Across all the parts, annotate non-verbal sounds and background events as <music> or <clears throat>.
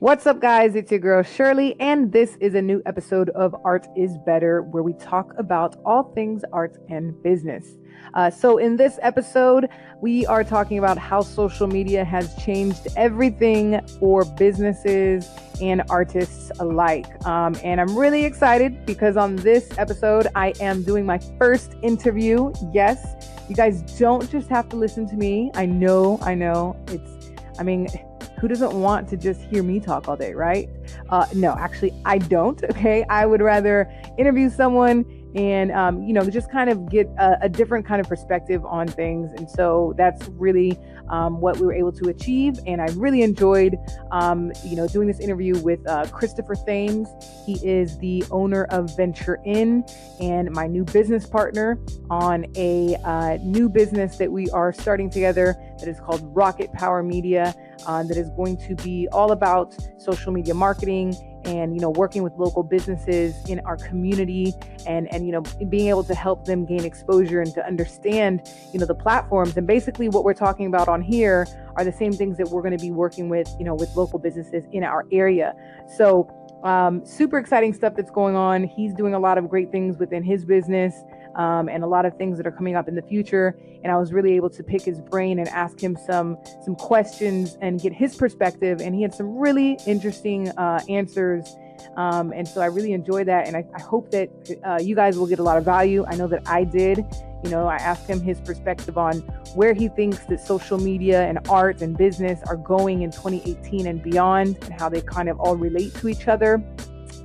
What's up, guys? It's your girl Shirley, and this is a new episode of Art is Better, where we talk about all things art and business. Uh, so, in this episode, we are talking about how social media has changed everything for businesses and artists alike. Um, and I'm really excited because on this episode, I am doing my first interview. Yes, you guys don't just have to listen to me. I know, I know. It's, I mean, who doesn't want to just hear me talk all day, right? Uh, no, actually, I don't. Okay. I would rather interview someone and, um, you know, just kind of get a, a, different kind of perspective on things. And so that's really um, what we were able to achieve. And I really enjoyed, um, you know, doing this interview with uh, Christopher Thames. He is the owner of Venture In and my new business partner on a uh, new business that we are starting together that is called Rocket Power Media uh, that is going to be all about social media marketing and you know working with local businesses in our community and and you know being able to help them gain exposure and to understand you know the platforms. And basically what we're talking about on here are the same things that we're going to be working with you know with local businesses in our area. So um, super exciting stuff that's going on. He's doing a lot of great things within his business um, and a lot of things that are coming up in the future. And I was really able to pick his brain and ask him some some questions and get his perspective. And he had some really interesting uh, answers. Um, and so I really enjoy that. And I, I hope that uh, you guys will get a lot of value. I know that I did. You know, I asked him his perspective on where he thinks that social media and art and business are going in 2018 and beyond, and how they kind of all relate to each other.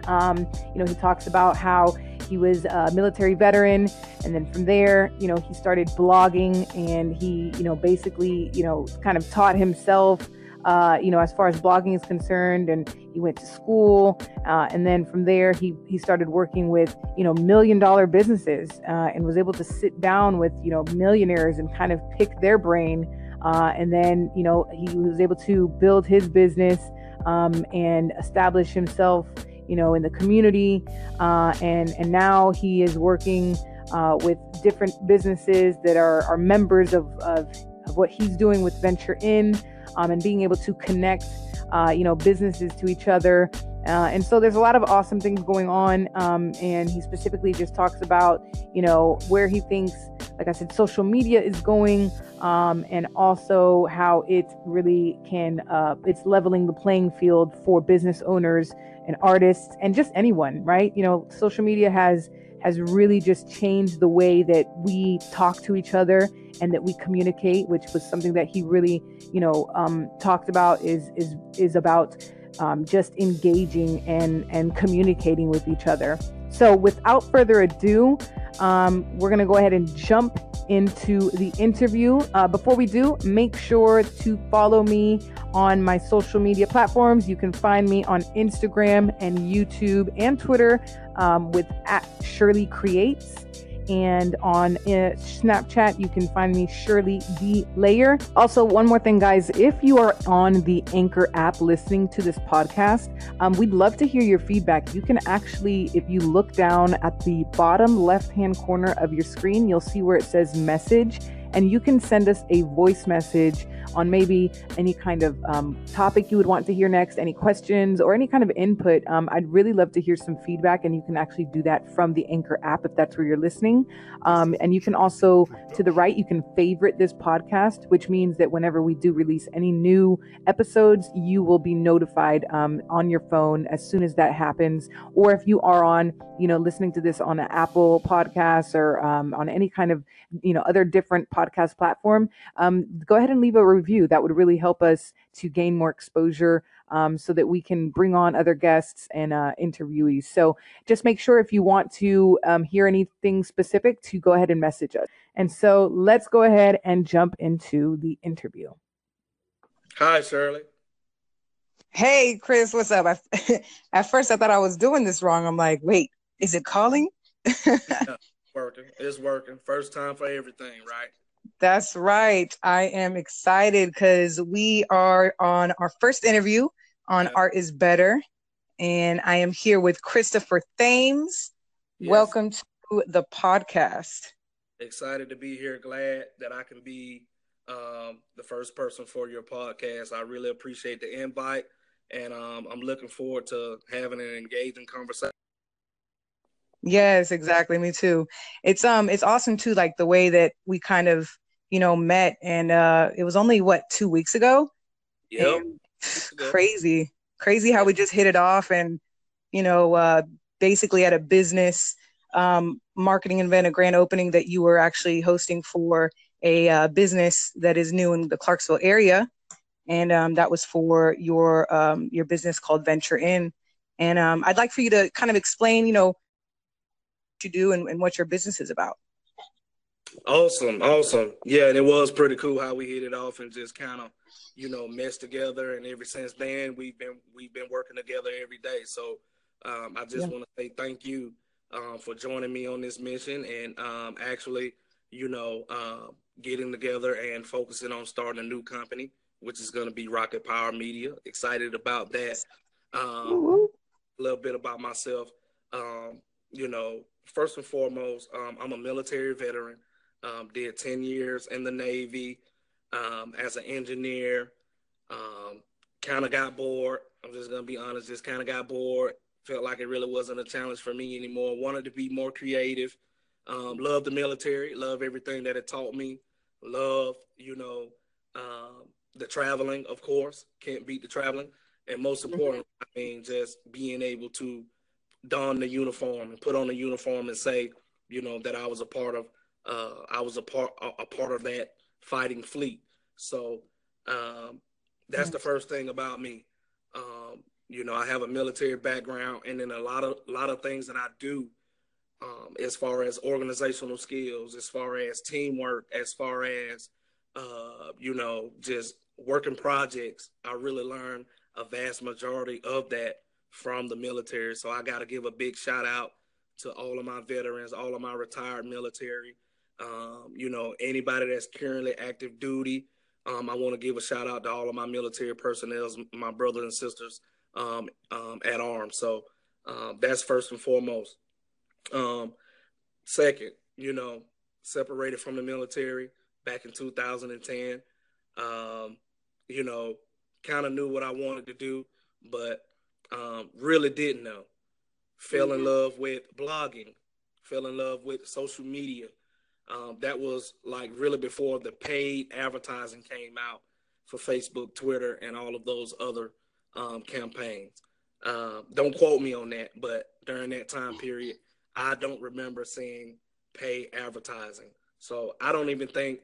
Um, you know, he talks about how he was a military veteran, and then from there, you know, he started blogging, and he, you know, basically, you know, kind of taught himself. Uh, you know, as far as blogging is concerned, and he went to school, uh, and then from there he he started working with you know million dollar businesses, uh, and was able to sit down with you know millionaires and kind of pick their brain, uh, and then you know he was able to build his business um, and establish himself you know, in the community. Uh, and, and now he is working uh, with different businesses that are, are members of, of, of what he's doing with Venture In um, and being able to connect, uh, you know, businesses to each other. Uh, and so there's a lot of awesome things going on. Um, and he specifically just talks about, you know, where he thinks, like I said, social media is going, um, and also how it really can, uh, it's leveling the playing field for business owners and artists and just anyone, right? You know, social media has has really just changed the way that we talk to each other and that we communicate, which was something that he really, you know, um, talked about. Is is is about um, just engaging and and communicating with each other. So, without further ado, um, we're gonna go ahead and jump into the interview. Uh, before we do, make sure to follow me on my social media platforms. You can find me on Instagram and YouTube and Twitter um, with at Shirley Creates. And on uh, Snapchat, you can find me Shirley D Layer. Also, one more thing, guys, if you are on the Anchor app listening to this podcast, um, we'd love to hear your feedback. You can actually, if you look down at the bottom left hand corner of your screen, you'll see where it says message and you can send us a voice message on maybe any kind of um, topic you would want to hear next, any questions, or any kind of input. Um, I'd really love to hear some feedback, and you can actually do that from the Anchor app if that's where you're listening. Um, and you can also, to the right, you can favorite this podcast, which means that whenever we do release any new episodes, you will be notified um, on your phone as soon as that happens. Or if you are on, you know, listening to this on an Apple podcast or um, on any kind of, you know, other different podcast podcast platform, um, go ahead and leave a review. That would really help us to gain more exposure um, so that we can bring on other guests and uh, interviewees. So just make sure if you want to um, hear anything specific to go ahead and message us. And so let's go ahead and jump into the interview. Hi, Shirley. Hey, Chris, what's up? I, <laughs> at first, I thought I was doing this wrong. I'm like, wait, is it calling? yeah, <laughs> <laughs> working. It's working. First time for everything, right? That's right. I am excited because we are on our first interview on yeah. Art is Better. And I am here with Christopher Thames. Yes. Welcome to the podcast. Excited to be here. Glad that I can be um, the first person for your podcast. I really appreciate the invite and um, I'm looking forward to having an engaging conversation. Yes, exactly. Me too. It's um it's awesome too, like the way that we kind of, you know, met and uh it was only what, two weeks ago? Yep. Crazy. Crazy how we just hit it off and, you know, uh basically at a business um marketing event, a grand opening that you were actually hosting for a uh, business that is new in the Clarksville area. And um, that was for your um, your business called Venture In. And um, I'd like for you to kind of explain, you know, what you do and, and what your business is about. Awesome, awesome. Yeah, and it was pretty cool how we hit it off and just kind of, you know, meshed together. And ever since then, we've been we've been working together every day. So um, I just yeah. want to say thank you um, for joining me on this mission and um, actually, you know, uh, getting together and focusing on starting a new company, which is going to be Rocket Power Media. Excited about that. Um, a little bit about myself. Um, you know, first and foremost, um, I'm a military veteran. Um, did 10 years in the Navy um, as an engineer. Um, kind of got bored. I'm just going to be honest, just kind of got bored. Felt like it really wasn't a challenge for me anymore. Wanted to be more creative. Um, love the military. Love everything that it taught me. Love, you know, um, the traveling, of course. Can't beat the traveling. And most mm-hmm. important, I mean, just being able to don the uniform and put on the uniform and say, you know, that I was a part of, uh, I was a part, a, a part of that fighting fleet. So um, that's the first thing about me. Um, you know, I have a military background, and then a lot of a lot of things that I do, um, as far as organizational skills, as far as teamwork, as far as uh, you know, just working projects. I really learned a vast majority of that from the military. So I got to give a big shout out to all of my veterans, all of my retired military. Um, you know, anybody that's currently active duty. Um, I want to give a shout out to all of my military personnel, my brothers and sisters um, um at arms. So um, that's first and foremost. Um, second, you know, separated from the military back in 2010. you know, kind of knew what I wanted to do, but um, really didn't know. Fell in mm-hmm. love with blogging, fell in love with social media. Um, that was like really before the paid advertising came out for Facebook, Twitter, and all of those other um, campaigns. Um, don't quote me on that, but during that time period, I don't remember seeing paid advertising. So I don't even think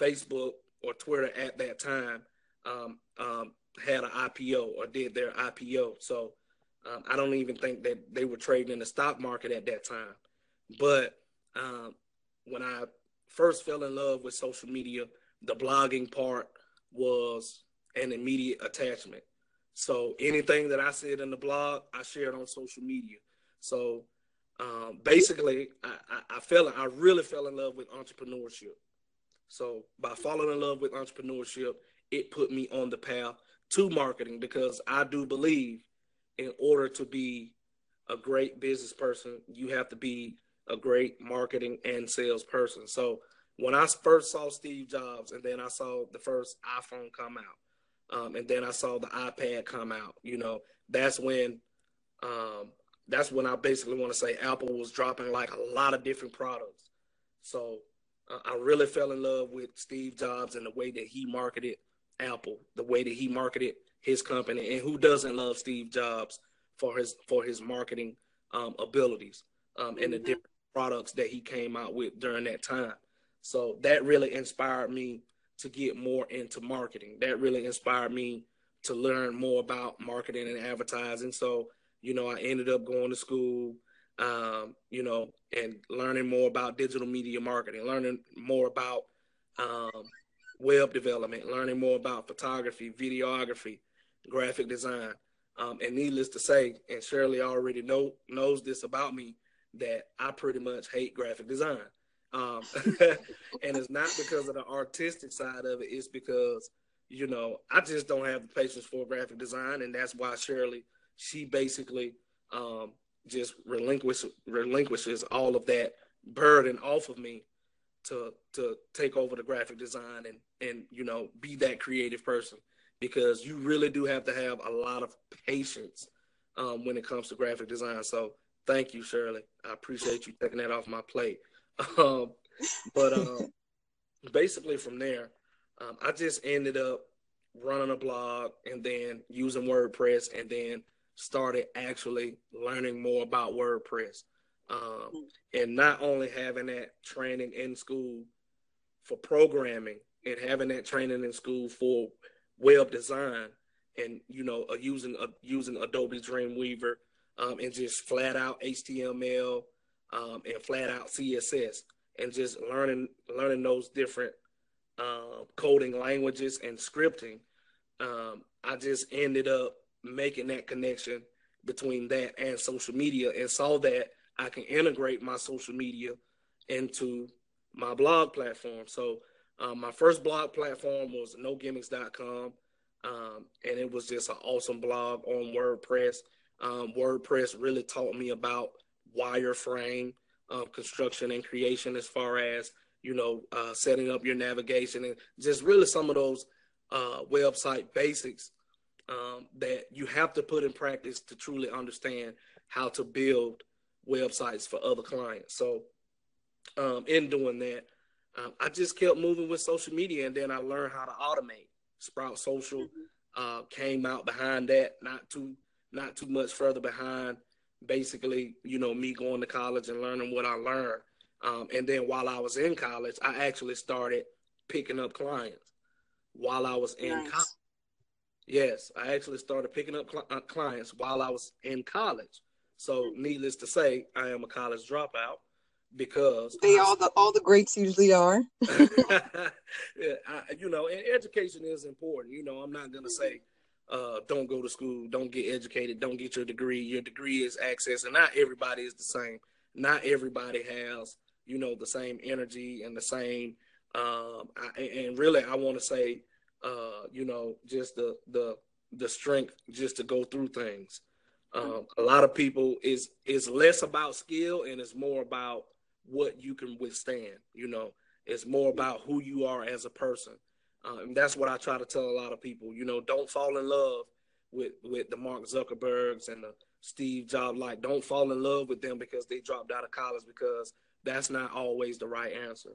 Facebook or Twitter at that time um, um, had an IPO or did their IPO. So um, I don't even think that they were trading in the stock market at that time. But um, when I first fell in love with social media, the blogging part was an immediate attachment. So anything that I said in the blog, I shared on social media. So um, basically, I, I, I fell, I really fell in love with entrepreneurship. So by falling in love with entrepreneurship, it put me on the path to marketing because I do believe in order to be a great business person, you have to be a great marketing and sales person. So when I first saw Steve Jobs and then I saw the first iPhone come out, um, and then I saw the iPad come out, you know, that's when um, that's when I basically want to say Apple was dropping like a lot of different products. So uh, I really fell in love with Steve Jobs and the way that he marketed Apple, the way that he marketed his company, and who doesn't love Steve Jobs for his for his marketing um, abilities um, and the different products that he came out with during that time. So that really inspired me to get more into marketing. That really inspired me to learn more about marketing and advertising. So you know, I ended up going to school, um, you know, and learning more about digital media marketing, learning more about um, web development, learning more about photography, videography, graphic design. Um, and needless to say, and Shirley already know knows this about me, that I pretty much hate graphic design. Um, <laughs> and it's not because of the artistic side of it, it's because, you know, I just don't have the patience for graphic design. And that's why Shirley, she basically um, just relinquish, relinquishes all of that burden off of me to to take over the graphic design and and you know be that creative person because you really do have to have a lot of patience um, when it comes to graphic design. So thank you, Shirley. I appreciate you taking that off my plate. <laughs> Um, but um, basically, from there, um, I just ended up running a blog and then using WordPress and then started actually learning more about WordPress. Um, and not only having that training in school for programming and having that training in school for web design and you know uh, using uh, using Adobe Dreamweaver um, and just flat out HTML um, and flat out CSS and just learning learning those different uh, coding languages and scripting. Um, I just ended up making that connection between that and social media and saw that I can integrate my social media into my blog platform. So um, my first blog platform was nogimmicks.com. Um, and it was just an awesome blog on WordPress. Um, WordPress really taught me about wireframe um, construction and creation as far as, you know, uh, setting up your navigation and just really some of those uh, website basics um, that you have to put in practice to truly understand how to build websites for other clients. So, um, in doing that, um, I just kept moving with social media, and then I learned how to automate. Sprout Social mm-hmm. uh, came out behind that, not too not too much further behind. Basically, you know, me going to college and learning what I learned, um, and then while I was in college, I actually started picking up clients while I was in nice. college. Yes, I actually started picking up cl- uh, clients while I was in college. So, needless to say, I am a college dropout because they I, all the all the greats usually are. <laughs> yeah, I, you know, and education is important. You know, I'm not gonna say uh, don't go to school, don't get educated, don't get your degree. Your degree is access, and not everybody is the same. Not everybody has, you know, the same energy and the same. Um, I, and really, I want to say, uh, you know, just the the the strength just to go through things. Um, a lot of people is is less about skill and it's more about what you can withstand. You know, it's more about who you are as a person. Uh, and that's what I try to tell a lot of people. You know, don't fall in love with with the Mark Zuckerbergs and the Steve Jobs. Like, don't fall in love with them because they dropped out of college because that's not always the right answer.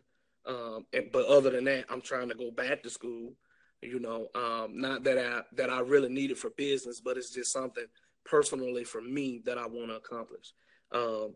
Um, and, but other than that, I'm trying to go back to school. You know, um, not that I that I really need it for business, but it's just something personally for me that I want to accomplish. Um,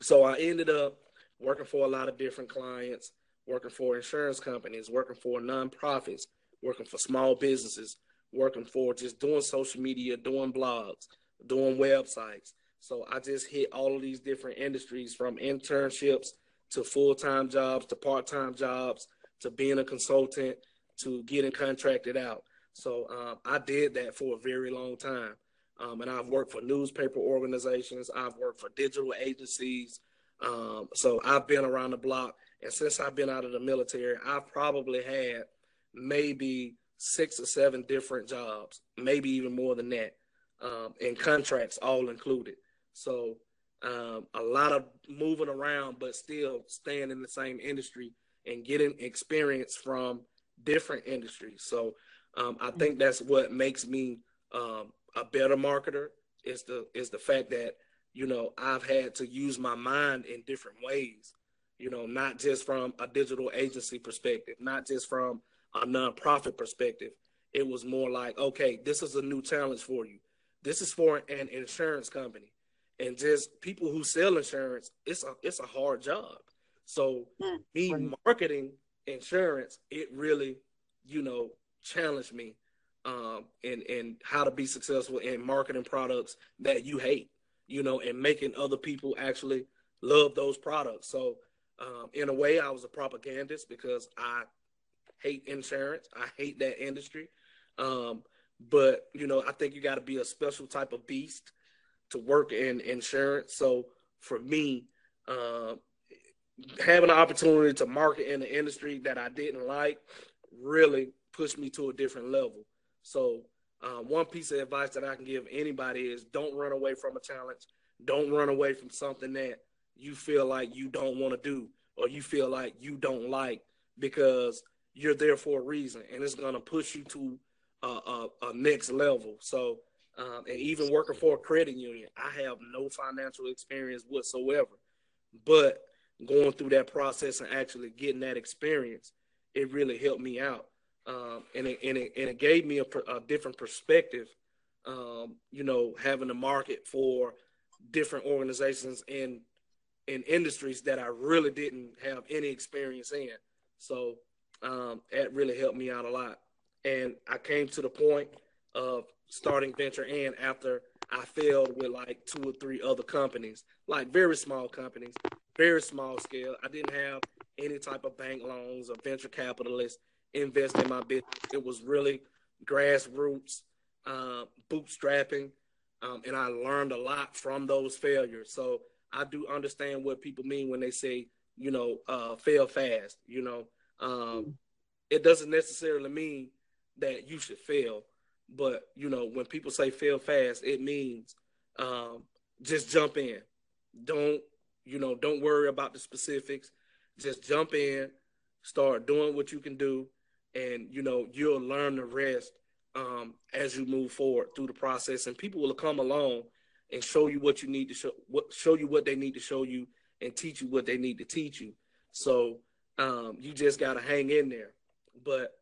so I ended up working for a lot of different clients, working for insurance companies, working for nonprofits, working for small businesses, working for just doing social media, doing blogs, doing websites. So I just hit all of these different industries from internships to full time jobs to part time jobs to being a consultant to getting contracted out. So um, I did that for a very long time. Um, and I've worked for newspaper organizations, I've worked for digital agencies, um, so I've been around the block, and since I've been out of the military, I've probably had maybe six or seven different jobs, maybe even more than that, um, and contracts all included. So um, a lot of moving around, but still staying in the same industry and getting experience from different industries. So um, I think that's what makes me um, a better marketer. Is the is the fact that you know, I've had to use my mind in different ways, you know, not just from a digital agency perspective, not just from a nonprofit perspective. It was more like, okay, this is a new challenge for you. This is for an insurance company. And just people who sell insurance, it's a it's a hard job. So hmm. me marketing insurance, it really, you know, challenged me um in in how to be successful in marketing products that you hate you know, and making other people actually love those products. So, um, in a way, I was a propagandist because I hate insurance. I hate that industry. Um, but you know, I think you got to be a special type of beast to work in insurance. So for me, uh, having an opportunity to market in the industry that I didn't like really pushed me to a different level. So um, one piece of advice that I can give anybody is don't run away from a challenge. Don't run away from something that you feel like you don't want to do or you feel like you don't like because you're there for a reason and it's going to push you to a, a, a next level. So, um, and even working for a credit union, I have no financial experience whatsoever. But going through that process and actually getting that experience, it really helped me out. Um, and, it, and, it, and it gave me a, a different perspective, um, you know, having a market for different organizations in in industries that I really didn't have any experience in. So um, that really helped me out a lot. And I came to the point of starting Venture N after I failed with like two or three other companies, like very small companies, very small scale. I didn't have any type of bank loans or venture capitalists invest in my business. It was really grassroots, uh, bootstrapping, um, and I learned a lot from those failures. So I do understand what people mean when they say, you know, uh, fail fast. You know, um, it doesn't necessarily mean that you should fail, but you know, when people say fail fast, it means um, just jump in. Don't you know? Don't worry about the specifics. Just jump in, start doing what you can do, and you know you'll learn the rest um, as you move forward through the process. And people will come along and show you what you need to show, what show you what they need to show you, and teach you what they need to teach you. So um, you just got to hang in there. But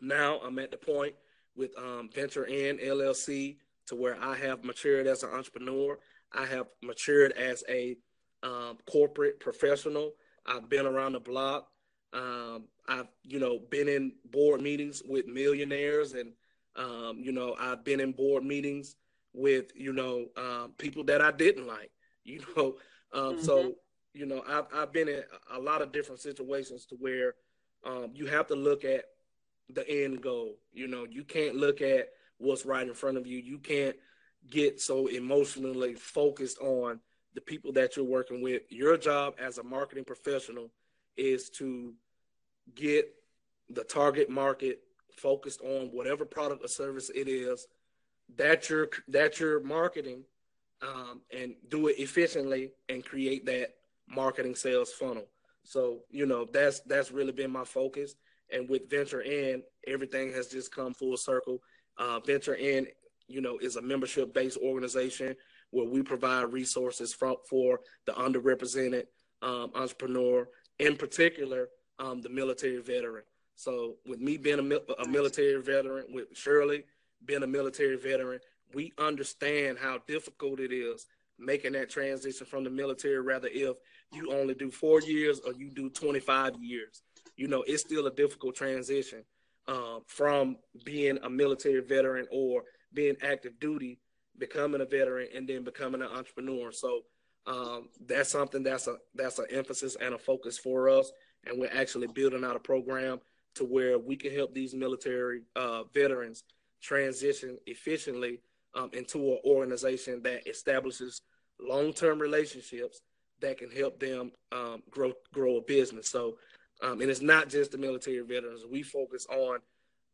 now I'm at the point with um, Venture N LLC to where I have matured as an entrepreneur. I have matured as a um, corporate professional. I've been around the block. Um, I've you know been in board meetings with millionaires, and um, you know I've been in board meetings with you know um, people that I didn't like. <laughs> You know, um, mm-hmm. so you know I've I've been in a lot of different situations to where um, you have to look at the end goal. You know, you can't look at what's right in front of you. You can't get so emotionally focused on the people that you're working with. Your job as a marketing professional is to get the target market focused on whatever product or service it is that you're that you're marketing um, and do it efficiently and create that marketing sales funnel. So you know that's that's really been my focus. And with Venture in everything has just come full circle. Uh, Venture in you know, is a membership based organization where we provide resources for, for the underrepresented um, entrepreneur, in particular, um, the military veteran. So with me being a, a military veteran, with Shirley being a military veteran, we understand how difficult it is making that transition from the military, rather if you only do four years or you do 25 years. You know, it's still a difficult transition uh, from being a military veteran or being active duty, becoming a veteran, and then becoming an entrepreneur. So um, that's something that's a that's an emphasis and a focus for us, and we're actually building out a program to where we can help these military uh, veterans transition efficiently um, into an organization that establishes long-term relationships that can help them um, grow grow a business. So, um, and it's not just the military veterans. We focus on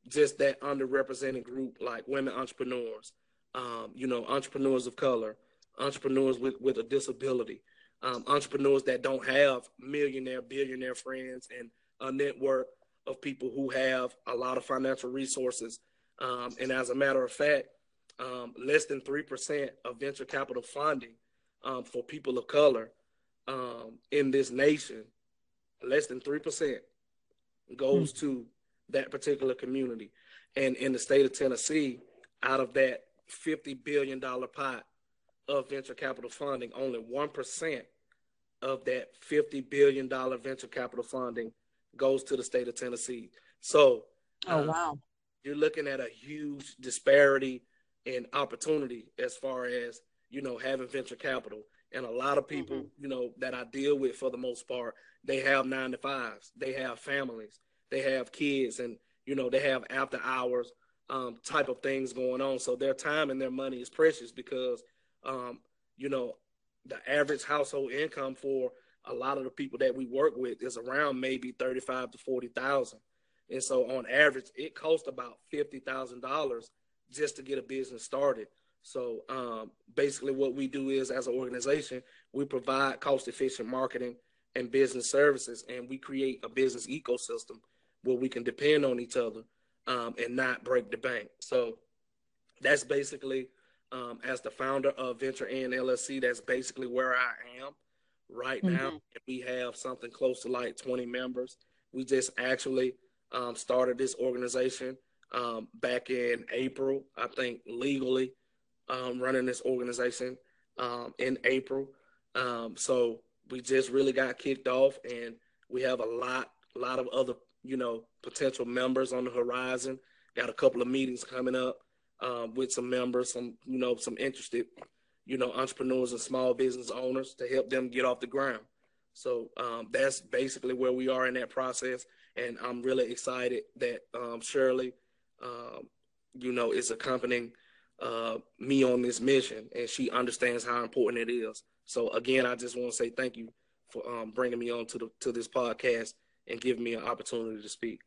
just that underrepresented group, like women entrepreneurs, um, you know, entrepreneurs of color, entrepreneurs with with a disability, um, entrepreneurs that don't have millionaire, billionaire friends, and a network of people who have a lot of financial resources um, and as a matter of fact, um, less than 3% of venture capital funding um, for people of color um, in this nation, less than 3% goes mm. to that particular community. And in the state of Tennessee, out of that $50 billion pot of venture capital funding, only 1% of that $50 billion venture capital funding goes to the state of Tennessee. So, oh, um, wow you're looking at a huge disparity in opportunity as far as you know having venture capital. And a lot of people mm-hmm. you know that i deal with for the most part they have nine to fives they have families they have kids and you know they have after hours um, type of things going on. So their time and their money is precious because um, you know the average household income for a lot of the people that we work with is around maybe 35 to 40,000 and so on average, it costs about fifty thousand dollars just to get a business started. So um, basically, what we do is, as an organization, we provide cost-efficient marketing and business services, and we create a business ecosystem where we can depend on each other. um, and not break the bank. So that's basically um, as the founder of Venture In LLC. That's basically where I am right now. Mm-hmm. We have something close to like 20 members. We just actually um, started this organization um, back in April, I think legally um, running this organization um, in April. Um, so we just really got kicked off, and we have a lot, a lot of other, you know, potential members on the horizon. Got a couple of meetings coming up um, with some members, some, you know, some interested, you know, entrepreneurs and small business owners to help them get off the ground. So that's basically where we are in that process, and I'm really excited that um, Shirley, um, you know, is accompanying uh, me on this mission, and she understands how important it is. So again, I just want to say thank you for um, bringing me on to the to this podcast and giving me an opportunity to speak.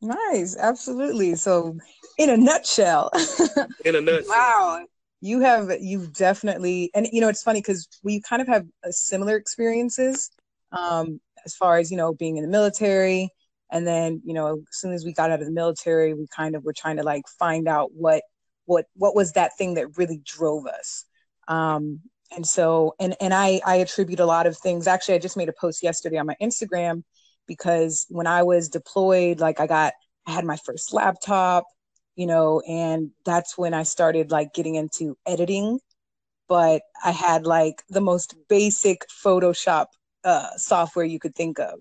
Nice, absolutely. So, in a nutshell, <laughs> in a nutshell, wow, you have you've definitely, and you know, it's funny because we kind of have similar experiences, um, as far as you know, being in the military, and then you know, as soon as we got out of the military, we kind of were trying to like find out what what what was that thing that really drove us. Um, and so and and i i attribute a lot of things actually i just made a post yesterday on my instagram because when i was deployed like i got i had my first laptop you know and that's when i started like getting into editing. But i had like the most basic photoshop uh, software you could think of.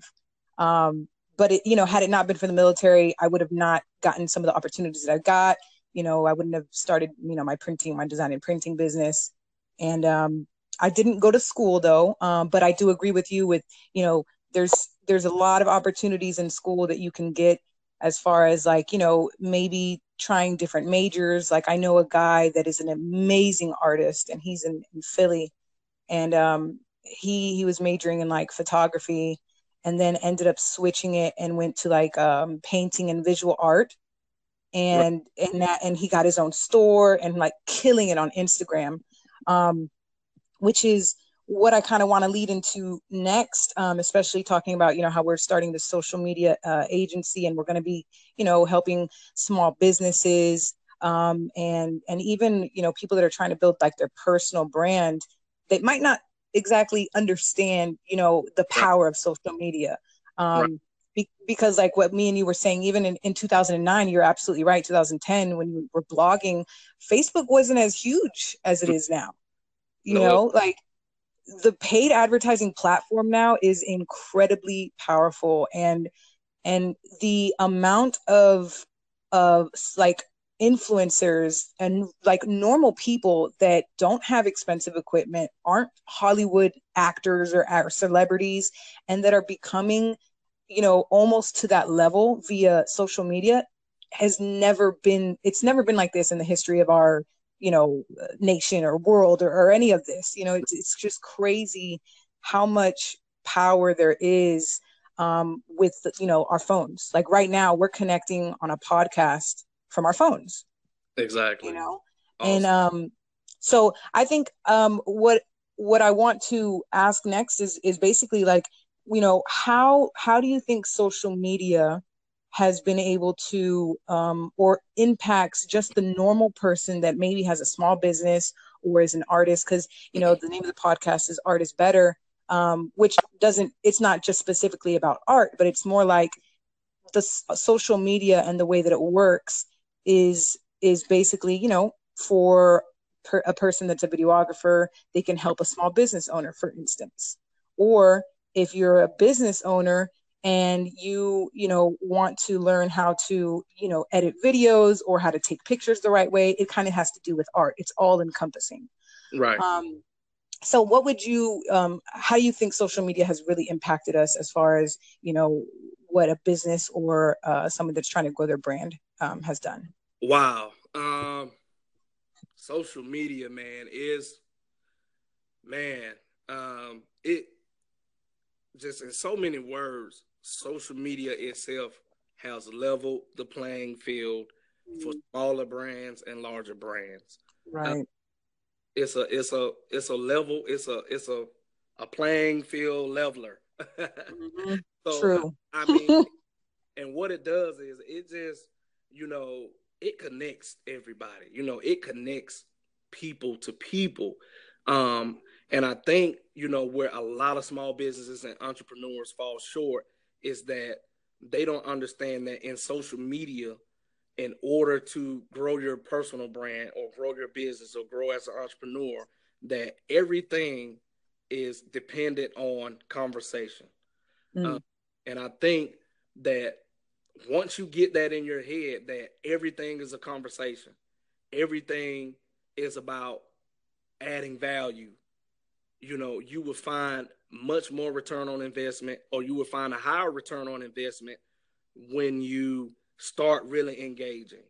Um, but it you know had it not been for the military i would have not gotten some of the opportunities that i got. You know i wouldn't have started you know my printing my design and printing business. And um, i didn't go to school though. Um, but i do agree with you with you know there's there's a lot of opportunities in school that you can get as far as like you know maybe trying different majors. Like i know a guy that is an amazing artist and he's in, in philly. And um, he he was majoring in like photography and then ended up switching it and went to like um, painting and visual art and right. and that and he got his own store and like killing it on Instagram, um, which is what I kind of want to lead into next, um, especially talking about you know how we're starting the social media uh, agency and we're going to be you know helping small businesses um, and and even you know people that are trying to build like their personal brand they might not exactly understand you know the power right. of social media um, right be- because like what me and you were saying even in, in 2009 you're absolutely right 2010 when you were blogging facebook wasn't as huge as it is now you no. know like the paid advertising platform now is incredibly powerful and and the amount of of like influencers and like normal people that don't have expensive equipment aren't hollywood actors or, or celebrities and that are becoming you know almost to that level via social media has never been it's never been like this in the history of our you know nation or world or, or any of this. You know it's, it's just crazy how much power there is um, with you know our phones. Like right now we're connecting on a podcast from our phones exactly. you know? Awesome. and um so i think um what what i want to ask next is is basically like you know how how do you think social media has been able to um, or impacts just the normal person that maybe has a small business or is an artist? Because you know the name of the podcast is art is better um, which doesn't it's not just specifically about art but it's more like the social media and the way that it works is is basically you know for per, a person that's a videographer they can help a small business owner for instance. Or if you're a business owner and you you know want to learn how to you know edit videos or how to take pictures the right way it kind of has to do with art. It's all encompassing. Right. Um so what would you um how do you think social media has really impacted us as far as you know what a business or uh, someone that's trying to grow their brand um, has done wow um social media man is man um it just in so many words, social media itself has leveled the playing field for mm-hmm. smaller brands and larger brands. Right. Uh, it's a it's a it's a level it's a it's a a playing field leveler. Mm-hmm. <laughs> so, True. I mean, <laughs> and what it does is it just you know, it connects everybody. You know, it connects people to people. Um, and I think, you know, where a lot of small businesses and entrepreneurs fall short is that they don't understand that in social media, in order to grow your personal brand or grow your business or grow as an entrepreneur, that everything is dependent on conversation. Mm. Uh, and I think that once you get that in your head, that everything is a conversation, everything is about adding value, you know, you will find much more return on investment or you will find a higher return on investment when you start really engaging.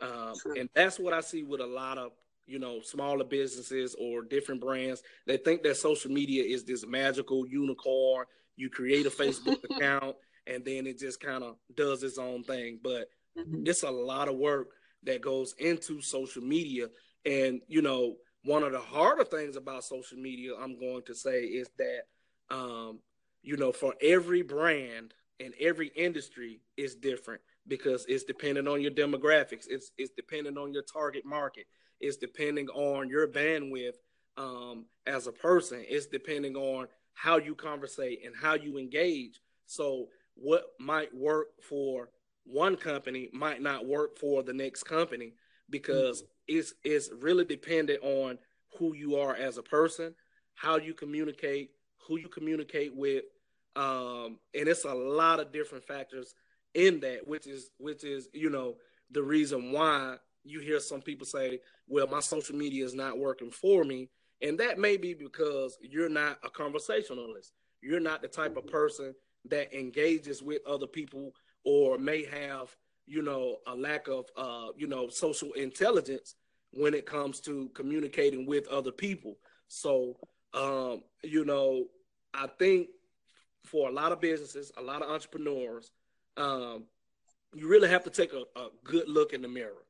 Um, and that's what I see with a lot of you know smaller businesses or different brands they think that social media is this magical unicorn. You create a facebook <laughs> account and then it just kind of does its own thing. But mm-hmm. it's a lot of work that goes into social media. And you know one of the harder things about social media i'm going to say is that um, you know for every brand and every industry is different because it's dependent on your demographics. It's it's dependent on your target market it's depending on your bandwidth um, as a person. It's depending on how you conversate and how you engage. So what might work for one company might not work for the next company because mm-hmm. it's it's really dependent on who you are as a person, how you communicate, who you communicate with, um, and it's a lot of different factors in that, which is which is you know the reason why you hear some people say, well, my social media is not working for me. And that may be because you're not a conversationalist. You're not the type of person that engages with other people or may have, you know, a lack of, uh, you know, social intelligence when it comes to communicating with other people. So, um, you know, I think for a lot of businesses, a lot of entrepreneurs, um, you really have to take a, a good look in the mirror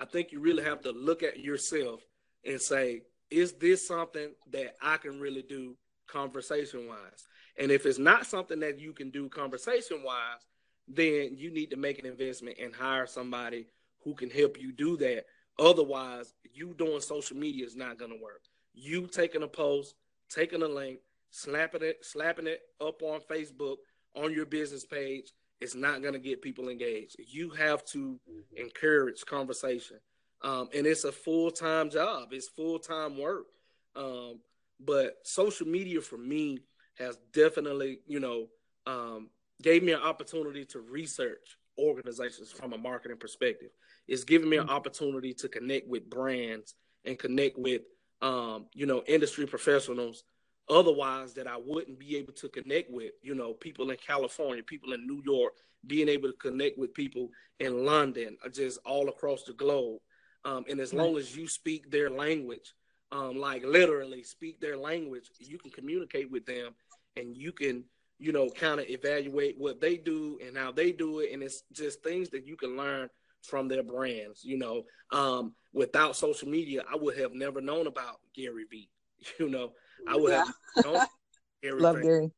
I think you really have to look at yourself and say, is this something that I can really do conversation wise? And if it's not something that you can do conversation wise, then you need to make an investment and hire somebody who can help you do that. Otherwise, you doing social media is not going to work. You taking a post, taking a link, slapping it, slapping it up on Facebook on your business page, it's not going to get people engaged. You have to encourage conversation. Um, and it's a full time job, it's full time work. Um, but social media for me has definitely, you know, um, gave me an opportunity to research organizations from a marketing perspective. It's given me an mm-hmm. opportunity to connect with brands and connect with, um, you know, industry professionals otherwise that I wouldn't be able to connect with, you know, people in California, people in New York, being able to connect with people in London, uh, just all across the globe. Um, and as long as you speak their language, um, like literally speak their language, you can communicate with them and you can, you know, kind of evaluate what they do and how they do it. And it's just things that you can learn from their brands. You know, um, without social media, I would have never known about Gary Vee. <laughs> You know, I would yeah. have <laughs> Gary Love Gary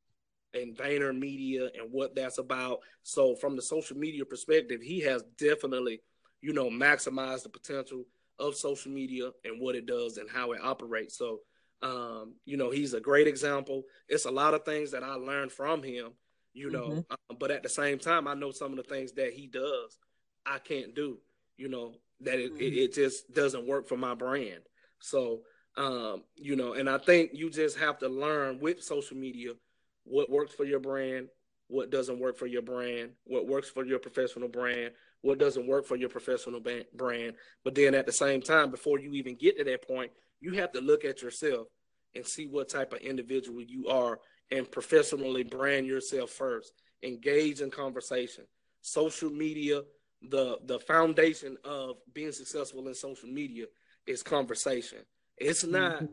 and Vayner Media and what that's about. So from the social media perspective, he has definitely, you know, maximized the potential of social media and what it does and how it operates. So um, you know, he's a great example. It's a lot of things that I learned from him, you know, mm-hmm. um, but at the same time, I know some of the things that he does I can't do, you know, that it, mm-hmm. it, it just doesn't work for my brand. So um, you know, and I think you just have to learn with social media what works for your brand, what doesn't work for your brand, what works for your professional brand, what doesn't work for your professional brand. But then at the same time, before you even get to that point, you have to look at yourself and see what type of individual you are and professionally brand yourself first. Engage in conversation. Social media, the the foundation of being successful in social media is conversation. It's not mm-hmm.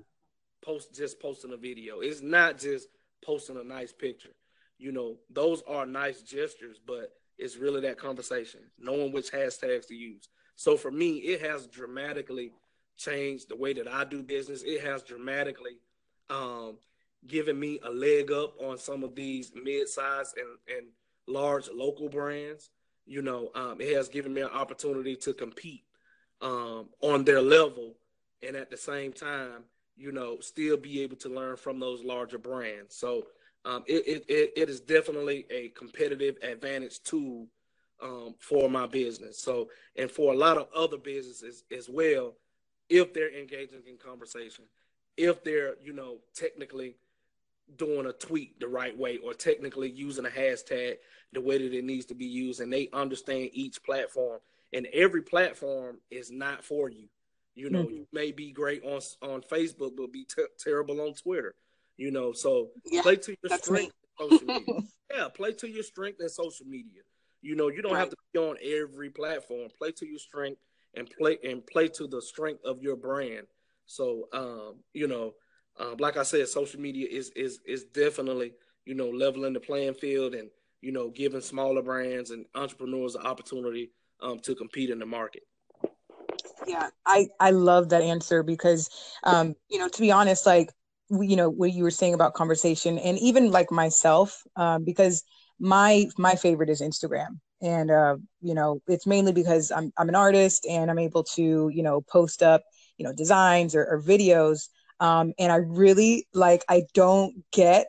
post just posting a video. It's not just posting a nice picture. You know, those are nice gestures, but it's really that conversation, knowing which hashtags to use. So for me, it has dramatically changed the way that I do business. It has dramatically um, given me a leg up on some of these mid-sized and, and large local brands. you know, um, it has given me an opportunity to compete um, on their level, and at the same time, you know, still be able to learn from those larger brands. So um, it, it, it is definitely a competitive advantage tool um, for my business. So, and for a lot of other businesses as well, if they're engaging in conversation, if they're, you know, technically doing a tweet the right way or technically using a hashtag the way that it needs to be used and they understand each platform and every platform is not for you you know mm-hmm. you may be great on on facebook but be t- terrible on twitter you know so yeah, play to your strength social media <laughs> yeah play to your strength in social media you know you don't right. have to be on every platform play to your strength and play and play to the strength of your brand so um you know um, like I said, social media is is is definitely you know leveling the playing field and you know giving smaller brands and entrepreneurs the opportunity um, to compete in the market. Yeah, I I love that answer because um, you know to be honest, like you know what you were saying about conversation and even like myself um, because my my favorite is Instagram and uh, you know it's mainly because I'm I'm an artist and I'm able to you know post up you know designs or, or videos um, and I really like, I don't get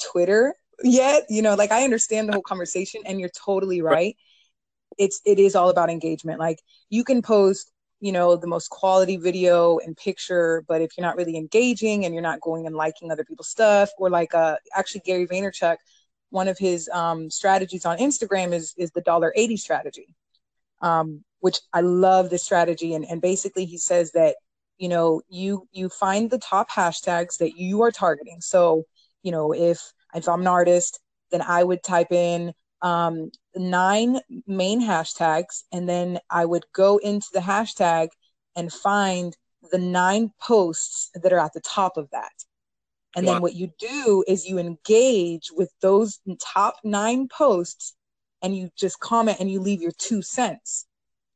Twitter yet. You know, like I understand the whole conversation, and you're totally right. It's it is all about engagement. Like you can post, you know, the most quality video and picture, but if you're not really engaging and you're not going and liking other people's stuff, or like uh, actually Gary Vaynerchuk, one of his um, strategies on Instagram is is the dollar eighty strategy, um, which I love this strategy. And and basically he says that you know you you find the top hashtags that you are targeting so you know if if i'm an artist then i would type in um, nine main hashtags and then i would go into the hashtag and find the nine posts that are at the top of that and wow. then what you do is you engage with those top nine posts and you just comment and you leave your two cents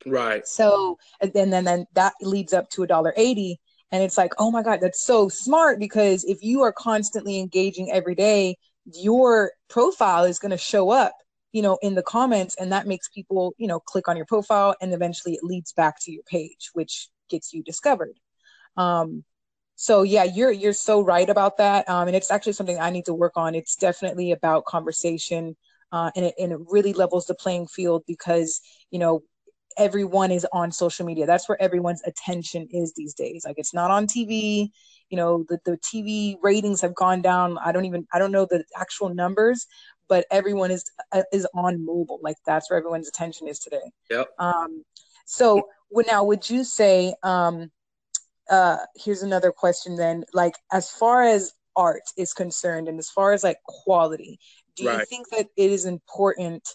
Right. So and then then, then that leads up to a dollar eighty. And it's like, oh my God, that's so smart because if you are constantly engaging every day, your profile is going to show up, you know, in the comments, and that makes people, you know, click on your profile, and eventually it leads back to your page, which gets you discovered. Um, so yeah, you're you're so right about that, um, and it's actually something I need to work on. It's definitely about conversation, uh, and it and it really levels the playing field because you know everyone is on social media. That's where everyone's attention is these days. Like it's not on TV. You know, the, the TV ratings have gone down. I don't even I don't know the actual numbers, but everyone is uh, is on mobile. Like that's where everyone's attention is today. Yep. Um, so now would you say um, uh, here's another question then like as far as art is concerned and as far as like quality do right. you think that it is important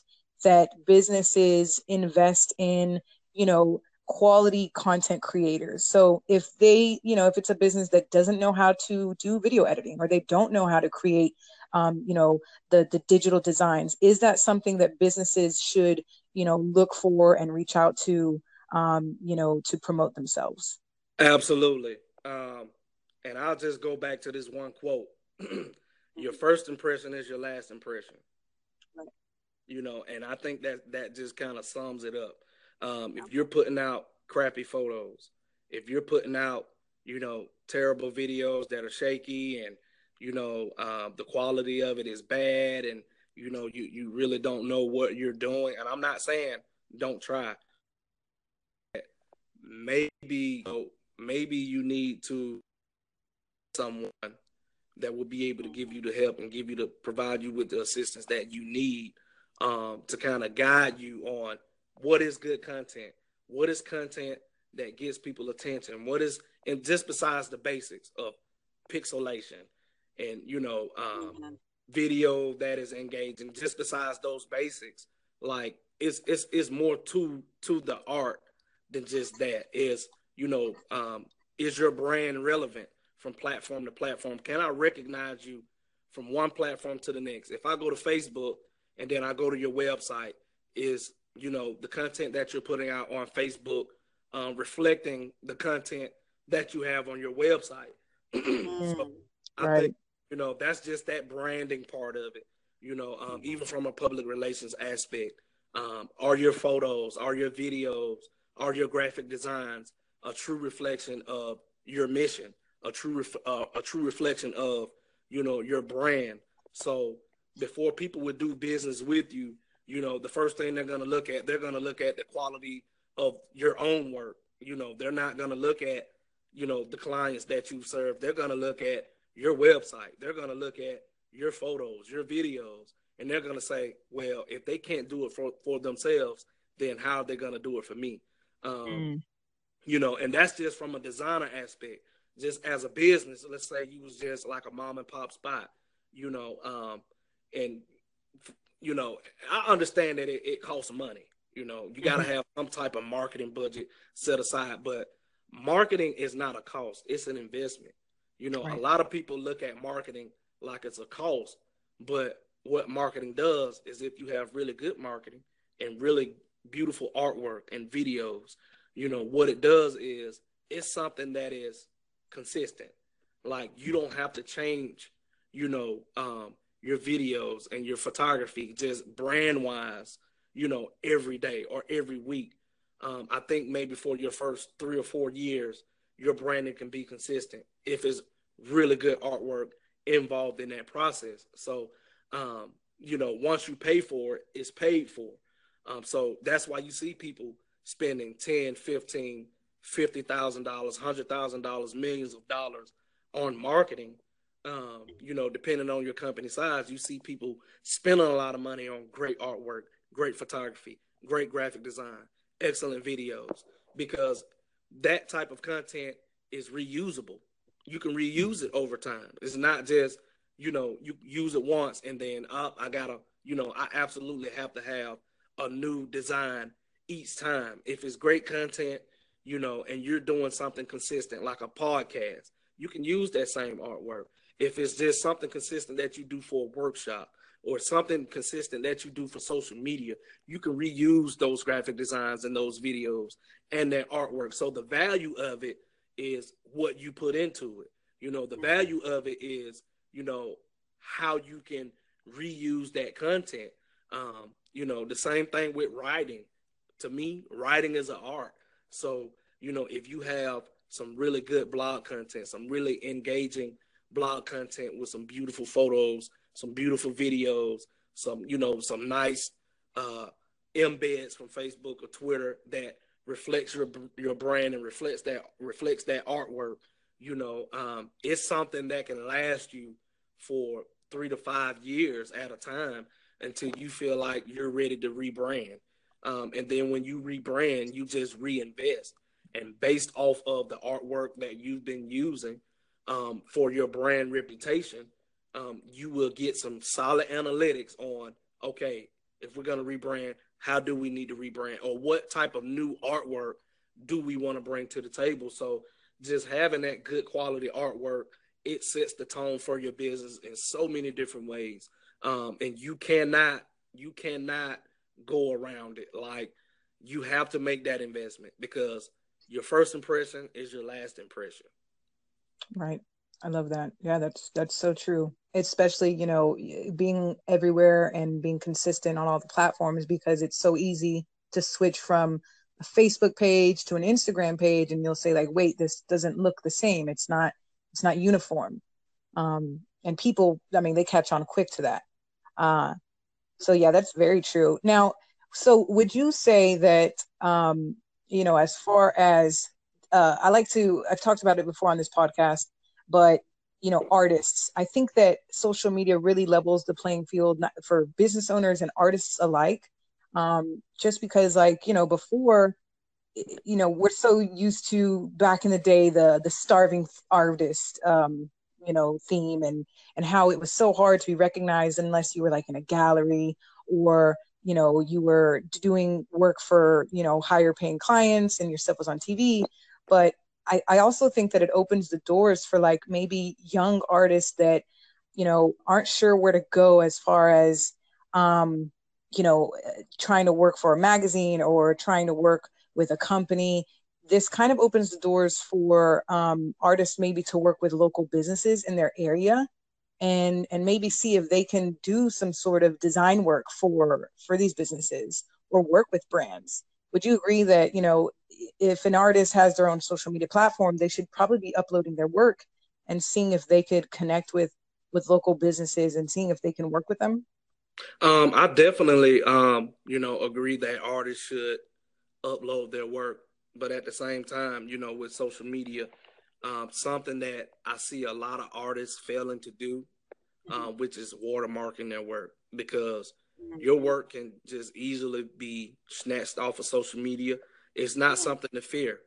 that businesses invest in, you know, quality content creators. So if they, you know, if it's a business that doesn't know how to do video editing or they don't know how to create, um, you know, the the digital designs, is that something that businesses should, you know, look for and reach out to, um, you know, to promote themselves? Absolutely. Um, and I'll just go back to this one quote: <clears throat> "Your first impression is your last impression." you know, and I think that that just kind of sums it up. Um, if you're putting out crappy photos, if you're putting out, you know, terrible videos that are shaky and you know um, the quality of it is bad and you know you you really don't know what you're doing. And i'm not saying don't try. Maybe you know, maybe you need to someone that will be able to give you the help and give you the provide you with the assistance that you need um, to kind of guide you on what is good content, what is content that gets people attention, what is and just besides the basics of pixelation and you know um, video that is engaging, just besides those basics, like it's it's it's more to to the art than just that. Is you know um, is your brand relevant from platform to platform? Can I recognize you from one platform to the next? If I go to Facebook and then I go to your website, is you know the content that you're putting out on Facebook, um, reflecting the content that you have on your website. <clears throat> so I right. think you know that's just that branding part of it. You know, um, even from a public relations aspect, Um, are your photos, are your videos, are your graphic designs a true reflection of your mission, a true ref- uh, a true reflection of you know your brand? So before people would do business with you, you know the first thing they're going to look at, they're going to look at the quality of your own work. You know, they're not going to look at you know the clients that you serve. They're going to look at your website. They're going to look at your photos, your videos, and they're going to say, well, if they can't do it for, for themselves, then how are they going to do it for me? Um, mm. You know, and that's just from a designer aspect. Just as a business, let's say you was just like a mom and pop spot, you know, um, and you know, I understand that it, it costs money. You know, you got to mm-hmm. have some type of marketing budget set aside, but marketing is not a cost; it's an investment. You know, right. a lot of people look at marketing like it's a cost, but what marketing does is if you have really good marketing and really beautiful artwork and videos, you know, what it does is it's something that is consistent. Like you don't have to change, you know, um, your videos and your photography just brand wise, you know, every day or every week. Um, I think maybe for your first three or four years, your branding can be consistent if it's really good artwork involved in that process. So, um, you know, once you pay for it, it's paid for. Um, so that's why you see people spending 10, 15, $50,000, $100,000, millions of dollars on marketing. Um, you know, depending on your company size, you see people spending a lot of money on great artwork, great photography, great graphic design, excellent videos, because that type of content is reusable you can reuse it over time. It's not just you know you use it once and then up. I gotta you know I absolutely have to have a new design each time. If it's great content, you know, and you're doing something consistent like a podcast, you can use that same artwork. If it's just something consistent that you do for a workshop or something consistent that you do for social media, you can reuse those graphic designs and those videos and that artwork. So the value of it is what you put into it. You know, the mm-hmm. value of it is, you know, how you can reuse that content. Um, you know, the same thing with writing. To me, writing is an art. So, you know, if you have some really good blog content, some really engaging blog content with some beautiful photos, some beautiful videos, some, you know, some nice uh embeds from Facebook or Twitter that reflects your your brand and reflects that reflects that artwork, you know, um, it's something that can last you for three to five years at a time until you feel like you're ready to rebrand. Um, and then when you rebrand, you just reinvest. And based off of the artwork that you've been using um, for your brand reputation, um, you will get some solid analytics on okay, if we're going to rebrand, how do we need to rebrand or what type of new artwork do we want to bring to the table? So just having that good quality artwork it sets the tone for your business in so many different ways. Um, and you cannot you cannot go around it. Like you have to make that investment because your first impression is your last impression. Right I love that. Yeah, that's that's so true. Especially, you know, being everywhere and being consistent on all the platforms because it's so easy to switch from a Facebook page to an Instagram page and you'll say like, "Wait, this doesn't look the same. It's not it's not uniform." Um and people, I mean, they catch on quick to that. Uh so yeah, that's very true. Now, so would you say that um you know, as far as uh, I like to, I've talked about it before on this podcast but you know artists. I think that social media really levels the playing field for business owners and artists alike um, just because like you know before you know we're so used to back in the day the the starving artist um, you know theme and and how it was so hard to be recognized unless you were like in a gallery or you know you were doing work for you know higher paying clients and your stuff was on tv but I, I also think that it opens the doors for like maybe young artists that you know aren't sure where to go as far as um, you know trying to work for a magazine or trying to work with a company this kind of opens the doors for um, artists maybe to work with local businesses in their area and and maybe see if they can do some sort of design work for for these businesses or work with brands. Would you agree that, you know, if an artist has their own social media platform, they should probably be uploading their work and seeing if they could connect with with local businesses and seeing if they can work with them? Um, I definitely, um, you know, agree that artists should upload their work, but at the same time, you know, with social media, um, something that I see a lot of artists failing to do, uh, which is watermarking their work, because mm-hmm. Your work can just easily be snatched off of social media. It's not something to fear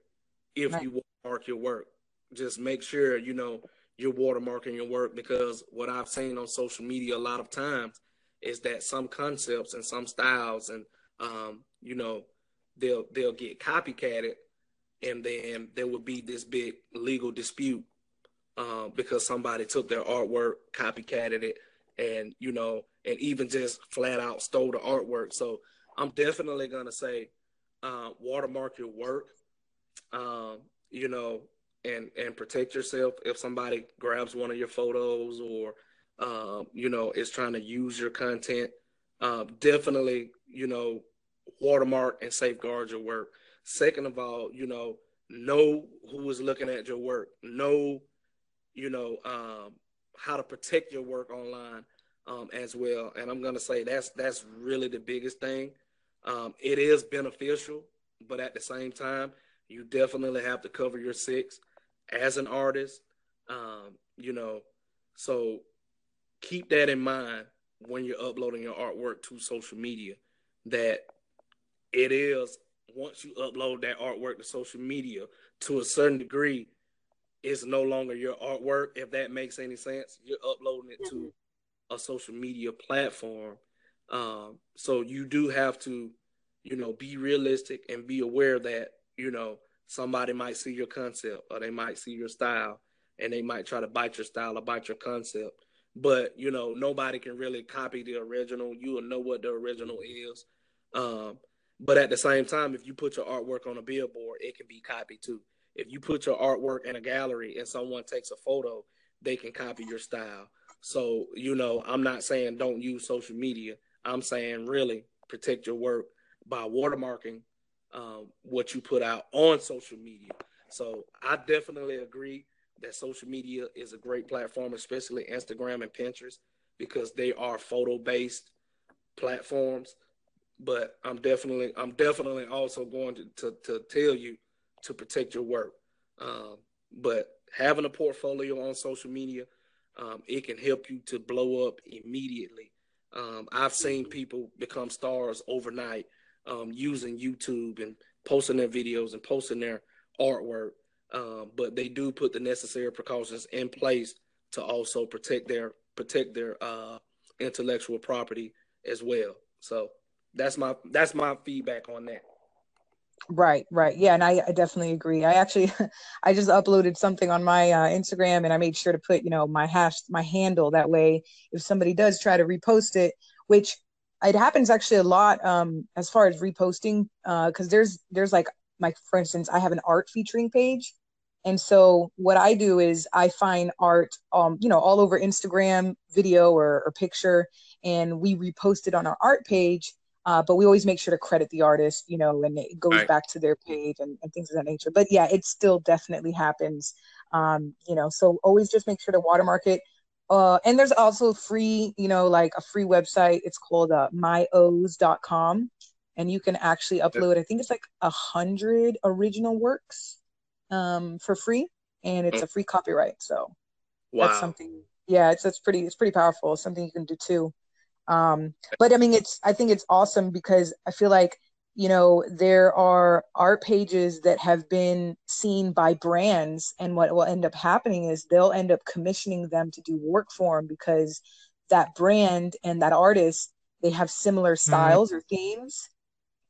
if right. you watermark your work. Just make sure you know you're watermarking your work because what I've seen on social media a lot of times is that some concepts and some styles and um, you know they'll they'll get copycatted and then there will be this big legal dispute uh, because somebody took their artwork, copycatted it, and you know, and even just flat out stole the artwork. So I'm definitely gonna say uh, watermark your work. Um, you know, and and protect yourself if somebody grabs one of your photos or um, you know is trying to use your content uh, definitely you know watermark and safeguard your work second of all you know know who is looking at your work know you know um, how to protect your work online um, as well and i'm to say that's that's really the biggest thing um, it is beneficial but at the same time you definitely have to cover your six as an artist. Um, you know, so keep that in mind when you're uploading your artwork to social media. That it is once you upload that artwork to social media to a certain degree, it's no longer your artwork. If that makes any sense, you're uploading it to a social media platform. Um, so you do have to, you know, be realistic and be aware that you know somebody might see your concept or they might see your style and they might try to bite your style or bite your concept. But you know, nobody can really copy the original. You will know what the original is. Um, but at the same time, if you put your artwork on a billboard, it can be copied too. If you put your artwork in a gallery and someone takes a photo, they can copy your style. So, you know, I'm not saying don't use social media. I'm saying really protect your work by watermarking um, what you put out on social media. So I definitely agree that social media is a great platform, especially Instagram and Pinterest, because they are photo based platforms. But I'm definitely I'm definitely also going to, to, to tell you to protect your work. Um, but having a portfolio on social media, um, it can help you to blow up immediately. Um, I've seen people become stars overnight um, using YouTube and posting their videos and posting their artwork. Um, but they do put the necessary precautions in place to also protect their protect their uh, intellectual property as well. So that's my that's my feedback on that. Right, right. Yeah, and I, I definitely agree. I actually <laughs> I just uploaded something on my uh, Instagram and I made sure to put, you know, my hash my handle that way if somebody does try to repost it, which it happens actually a lot um, as far as reposting because uh, there's there's like my for instance i have an art featuring page and so what i do is i find art um you know all over instagram video or, or picture and we repost it on our art page uh, but we always make sure to credit the artist you know and it goes right. back to their page and, and, things of that nature but yeah it still definitely happens um, you know so always just make sure to watermark it uh, and there's also free, you know, like a free website. It's called uh, myows.com. And you can actually upload, I think it's like a hundred original works um, for free. And it's a free copyright. So wow. that's something, yeah, it's, it's pretty, it's pretty powerful. It's something you can do too. Um, but I mean, it's, I think it's awesome because I feel like you know there are art pages that have been seen by brands and what will end up happening is they'll end up commissioning them to do work for them because that brand and that artist they have similar mm-hmm. styles mm-hmm. or themes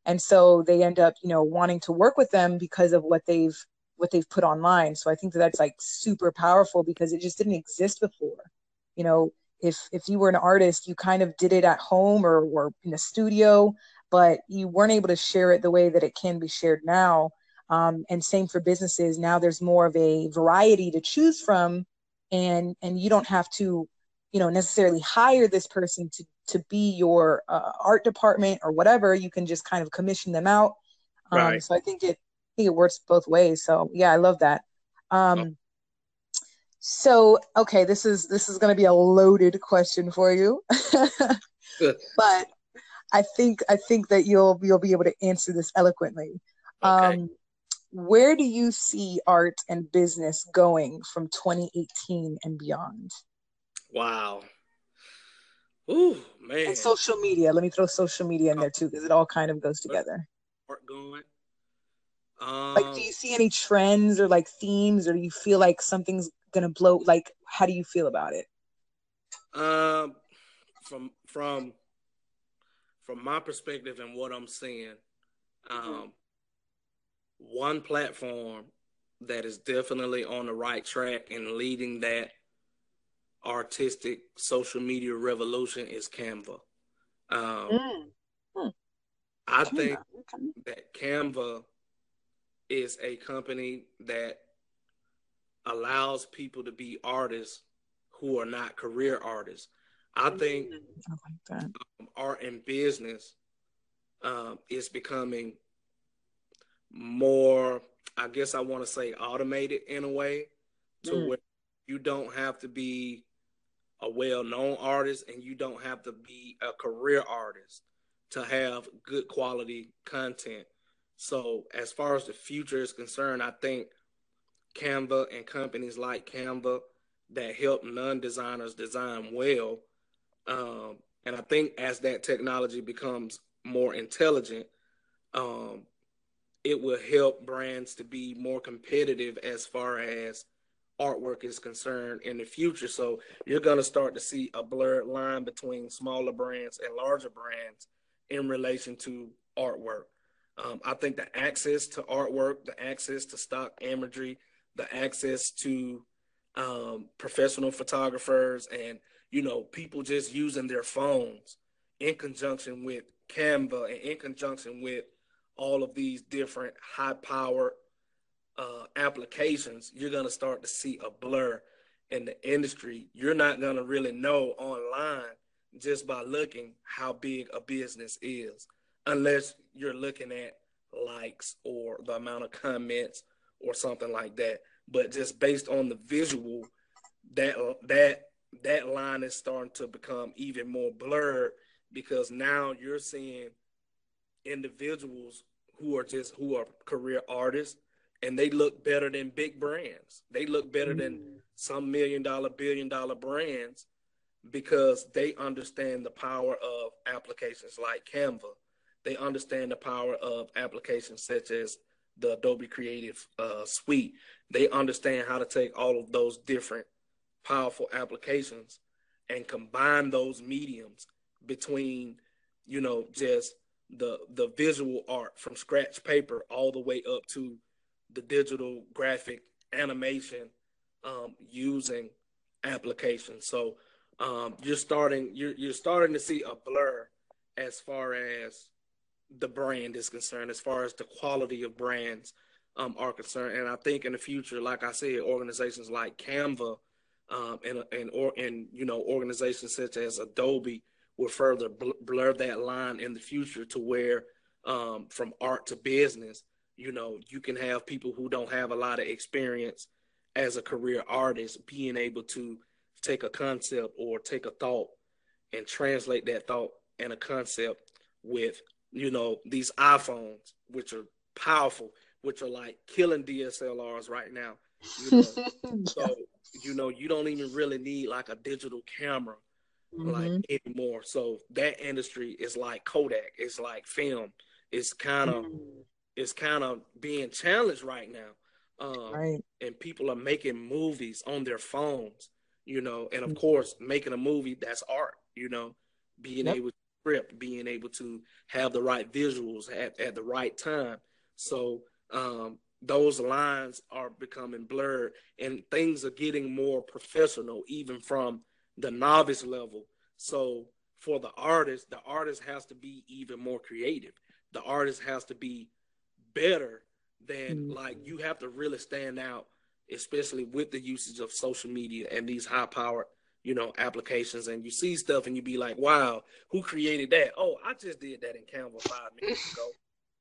and so they end up you know wanting to work with them because of what they've what they've put online so i think that that's like super powerful because it just didn't exist before you know if if you were an artist you kind of did it at home or, or in a studio but you weren't able to share it the way that it can be shared now. Um, and same for businesses. Now there's more of a variety to choose from, and and you don't have to, you know, necessarily hire this person to to be your uh, art department or whatever, you can just kind of commission them out. Um, right. So I think it I think it works both ways. So yeah, I love that. Um, oh. So okay, this is this is going to be a loaded question for you, <laughs> but I think I think that you'll you'll be able to answer this eloquently. Okay. Um, where do you see art and business going from 2018 and beyond? Wow. Ooh, man. And social media. Let me throw social media in there too, because it all kind of goes together. Art going. Um, like, do you see any trends or like themes, or do you feel like something's gonna blow? Like, how do you feel about it? Um, from from from my perspective and what I'm seeing, mm-hmm. um, one platform that is definitely on the right track and leading that artistic social media revolution is Canva. Um, mm. Hmm. I Canva. think that Canva is a company that allows people to be artists who are not career artists. I think mm, I like um, art and business um, is becoming more, I guess I want to say automated in a way to mm. where you don't have to be a well-known artist and you don't have to be a career artist to have good quality content. So as far as the future is concerned, I think Canva and companies like Canva that help non-designers design well. Um, and I think as that technology becomes more intelligent, um, it will help brands to be more competitive as far as artwork is concerned in the future. So you're going to start to see a blurred line between smaller brands and larger brands in relation to artwork. Um, I think the access to artwork, the access to stock imagery, the access to um, professional photographers, and you know people just using their phones in conjunction with Canva and in conjunction with all of these different high-powered uh, applications, you're going to start to see a blur in the industry. You're not going to really know online just by looking how big a business is, unless you're looking at likes or the amount of comments or something like that. But just based on the visual, that that that line is starting to become even more blurred because now you're seeing individuals who are just who are career artists and they look better than big brands. They look better than mm. some million dollar, billion dollar brands because they understand the power of applications like Canva. They understand the power of applications such as the Adobe Creative uh, Suite. They understand how to take all of those different powerful applications and combine those mediums between, you know, just the the visual art from scratch paper all the way up to the digital graphic animation um, using applications. So um, you're starting you're you're starting to see a blur as far as the brand is concerned, as far as the quality of brands um, are concerned. And I think in the future, like I said, organizations like Canva um, and and or and you know organizations such as Adobe will further blur that line in the future to where um, from art to business you know you can have people who don't have a lot of experience as a career artist being able to take a concept or take a thought and translate that thought and a concept with you know these iPhones which are powerful which are like killing DSLRs right now you know? <laughs> so you know you don't even really need like a digital camera mm-hmm. like anymore so that industry is like Kodak it's like film it's kind of mm is kind of being challenged right now. Um, right. And people are making movies on their phones, you know, and of mm-hmm. course, making a movie that's art, you know, being yep. able to script, being able to have the right visuals at, at the right time. So um, those lines are becoming blurred and things are getting more professional, even from the novice level. So for the artist, the artist has to be even more creative. The artist has to be better than mm-hmm. like you have to really stand out, especially with the usage of social media and these high powered you know, applications and you see stuff and you be like, wow, who created that? Oh, I just did that in Canva five minutes <laughs> ago.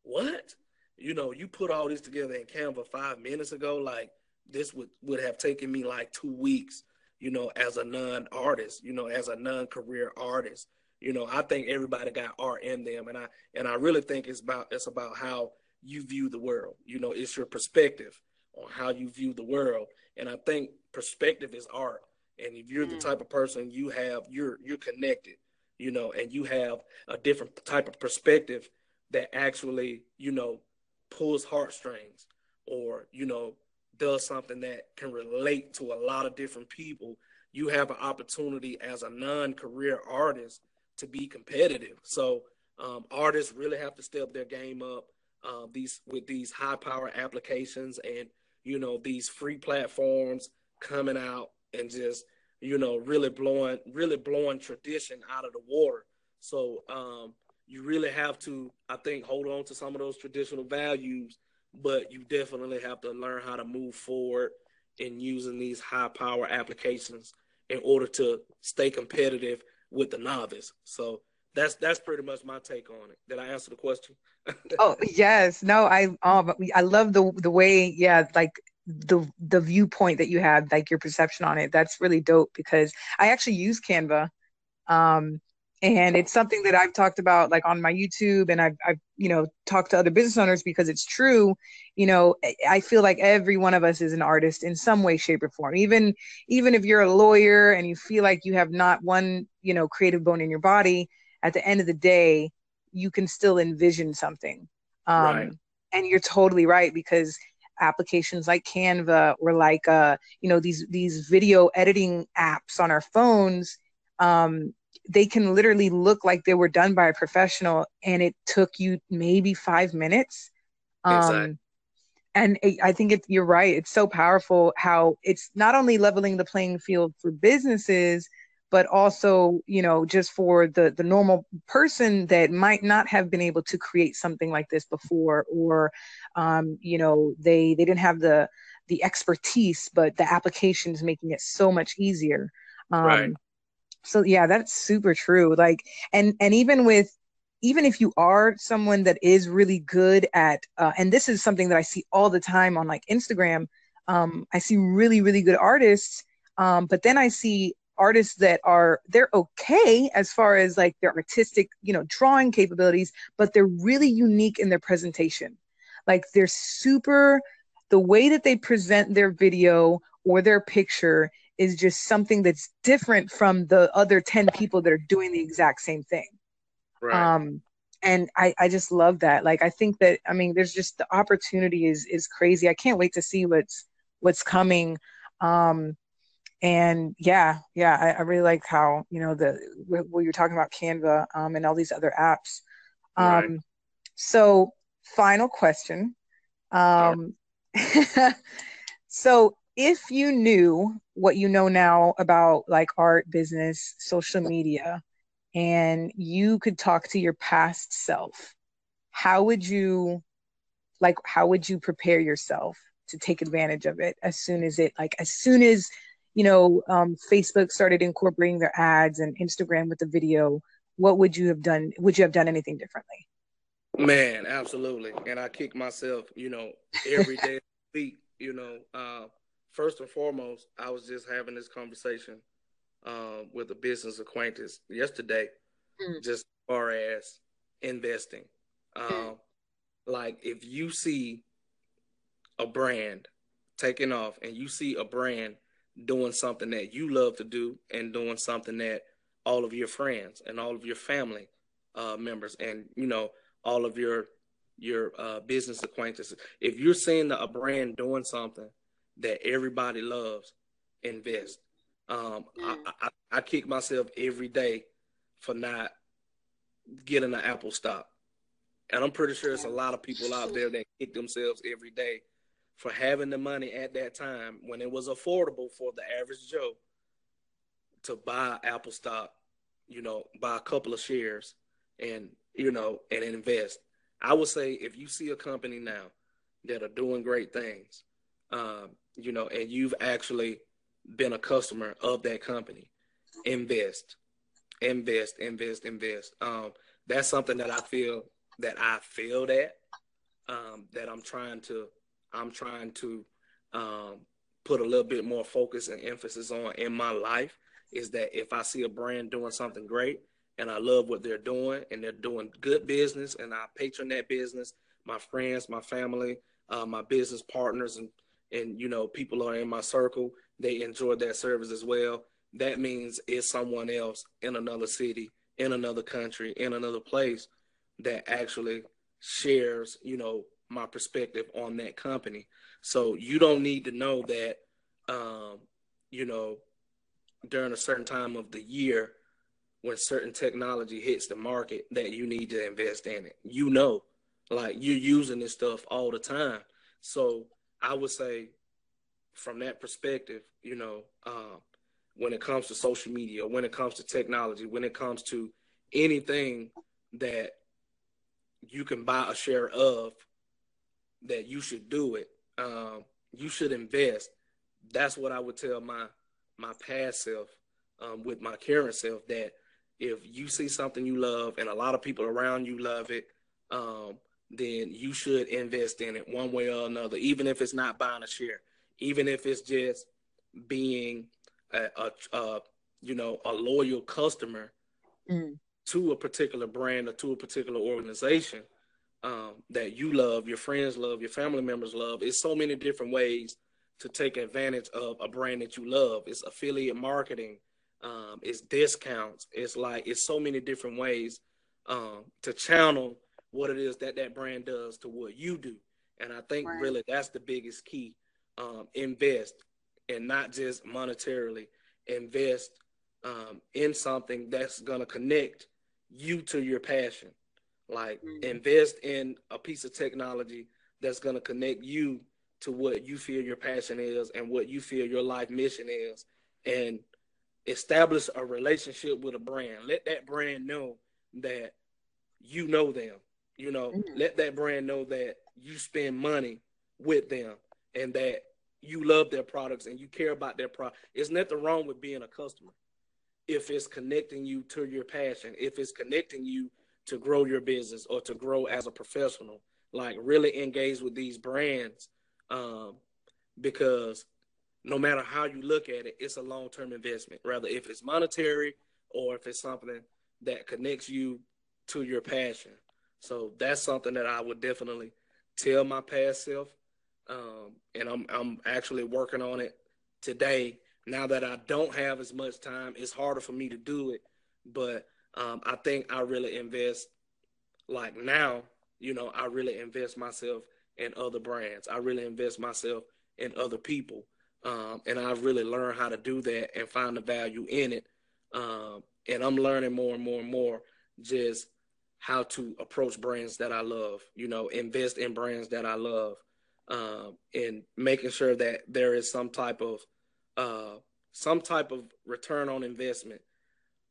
what? You know, you put all this together in Canva five minutes ago, like this would, would have taken me like two weeks, you know, as a non-artist, you know, as a non-career artist. You know, I think everybody got art in them and I and I really think it's about it's about how you view the world. You know, it's your perspective on how you view the world. And I think perspective is art and if you're the mm. type of person you have you're you're connected you know and you have a different type of perspective that actually you know pulls heartstrings or you know does something that can relate to a lot of different people you have an opportunity as a non-career artist to be competitive so um, artists really have to step their game up uh, these with these high power applications and you know these free platforms coming out and just you know really blowing really blowing tradition out of the water. So um, you really have to, I think, hold on to some of those traditional values, but you definitely have to learn how to move forward in using these high power applications in order to stay competitive with the novice. So that's that's pretty much my take on it. Did I answer the question? <laughs> oh yes, no, I um I love the the way yeah like the the viewpoint that you had like your perception on it that's really dope because i actually use canva um and it's something that i've talked about like on my youtube and i've, I've you know talked to other business owners because it's true. You know i feel like every one of us is an artist in some way shape or form. Even even if you're a lawyer and you feel like you have not one you know creative bone in your body at the end of the day you can still envision something. Um right. and you're totally right because applications like Canva or like uh, you know these these video editing apps on our phones, um, they can literally look like they were done by a professional, and it took you maybe five minutes. Um, exactly. And it, I think it, you're right. It's so powerful how it's not only leveling the playing field for businesses, but also you know just for the the normal person that might not have been able to create something like this before or um, you know they they didn't have the the expertise but the application is making it so much easier um, right. so yeah that's super true like and and even with even if you are someone that is really good at uh, and this is something that i see all the time on like instagram um, i see really really good artists um, but then i see artists that are they're okay as far as like their artistic you know drawing capabilities but they're really unique in their presentation. Like they're super the way that they present their video or their picture is just something that's different from the other 10 people that are doing the exact same thing. Right. um and I, I just love that. Like i think that i mean there's just the opportunity is is crazy. I can't wait to see what's what's coming. Um and yeah yeah I, I, really like how you know the what you're talking about canva um, and all these other apps. Um, right. so final question. Um, <laughs> so if you knew what you know now about like art business social media and you could talk to your past self how would you like how would you prepare yourself to take advantage of it as soon as it like as soon as you know, um, Facebook started incorporating their ads and Instagram with the video, what would you have done? Would you have done anything differently? Man, absolutely. And I kick myself, you know, every day week, you know. Uh, first and foremost, I was just having this conversation uh, with a business acquaintance yesterday, mm. just as far as investing. mm. Like, if you see a brand taking off and you see a brand doing something that you love to do and doing something that all of your friends and all of your family uh, members and you know all of your your uh, business acquaintances. If you're seeing a brand doing something that everybody loves invest. Um, I, I, I kick myself every day for not getting an apple stock. And i'm pretty sure there's a lot of people out there that kick themselves every day for having the money at that time when it was affordable for the average Joe to buy Apple stock, you know, buy a couple of shares and, you know, and invest. I would say if you see a company now that are doing great things, um, you know, and you've actually been a customer of that company invest, invest, invest, invest. Um, that's something that I feel that I feel that um, that I'm trying to I'm trying to um, put a little bit more focus and emphasis on in my life is that if I see a brand doing something great and I love what they're doing and they're doing good business and I patron that business, my friends, my family, uh, my business partners, and and you know people are in my circle, they enjoy that service as well. That means it's someone else in another city, in another country, in another place that actually shares, you know, my perspective on that company. So you don't need to know that, um, you know, during a certain time of the year when certain technology hits the market that you need to invest in it. You know, like you're using this stuff all the time. So I would say, from that perspective, you know, um, when it comes to social media, when it comes to technology, when it comes to anything that you can buy a share of, that you should do it. Um, you should invest. That's what I would tell my my past self um, with my current self that if you see something you love and a lot of people around you love it, um, then you should invest in it one way or another, even if it's not buying a share, even if it's just being a, a, a you know a loyal customer mm. to a particular brand or to a particular organization um, that you love, your friends love, your family members love. It's so many different ways to take advantage of a brand that you love. It's affiliate marketing, um, it's discounts. It's like it's so many different ways um, to channel what it is that that brand does to what you do. And I think right. really that's the biggest key. Um, invest and not just monetarily. Invest um, in something that's gonna connect you to your passion. Like mm-hmm. invest in a piece of technology that's gonna connect you to what you feel your passion is and what you feel your life mission is, and establish a relationship with a brand. Let that brand know that you know them. You know, mm-hmm. let that brand know that you spend money with them and that you love their products and you care about their product. There's nothing wrong with being a customer if it's connecting you to your passion, if it's connecting you to grow your business or to grow as a professional. Like really engage with these brands um, because no matter how you look at it, it's a long term investment. Rather, if it's monetary or if it's something that connects you to your passion. So that's something that I would definitely tell my past self. Um, and I'm I'm actually working on it today. Now that I don't have as much time, it's harder for me to do it. But um, I think I really invest like now, you know, I really invest myself in other brands. I really invest myself in other people. Um, and I've really learned how to do that and find the value in it. Um, and I'm learning more and more and more just how to approach brands that I love, you know, invest in brands that I love, um, and making sure that there is some type of uh, some type of return on investment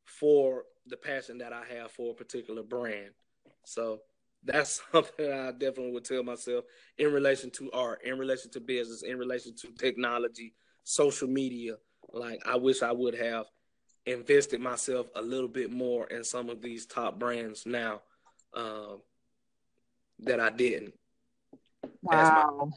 for the passion that I have for a particular brand. So that's <laughs> something I definitely would tell myself in relation to art, in relation to business, in relation to technology, social media. Like I wish I would have invested myself a little bit more in some of these top brands now um, that I didn't. Wow.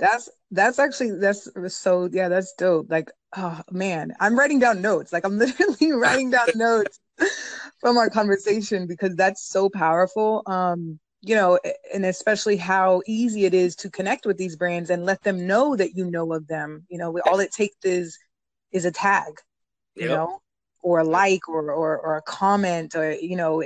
That's that's actually that's so yeah that's dope like oh man i'm writing down notes like i'm <laughs> literally writing down <laughs> notes <laughs> from our conversation because that's so powerful. Um, you know, and especially how easy it is to connect with these brands and let them know that you know of them. You know, all it takes is is a tag, you yep. know, or a like or, or or a comment or you know,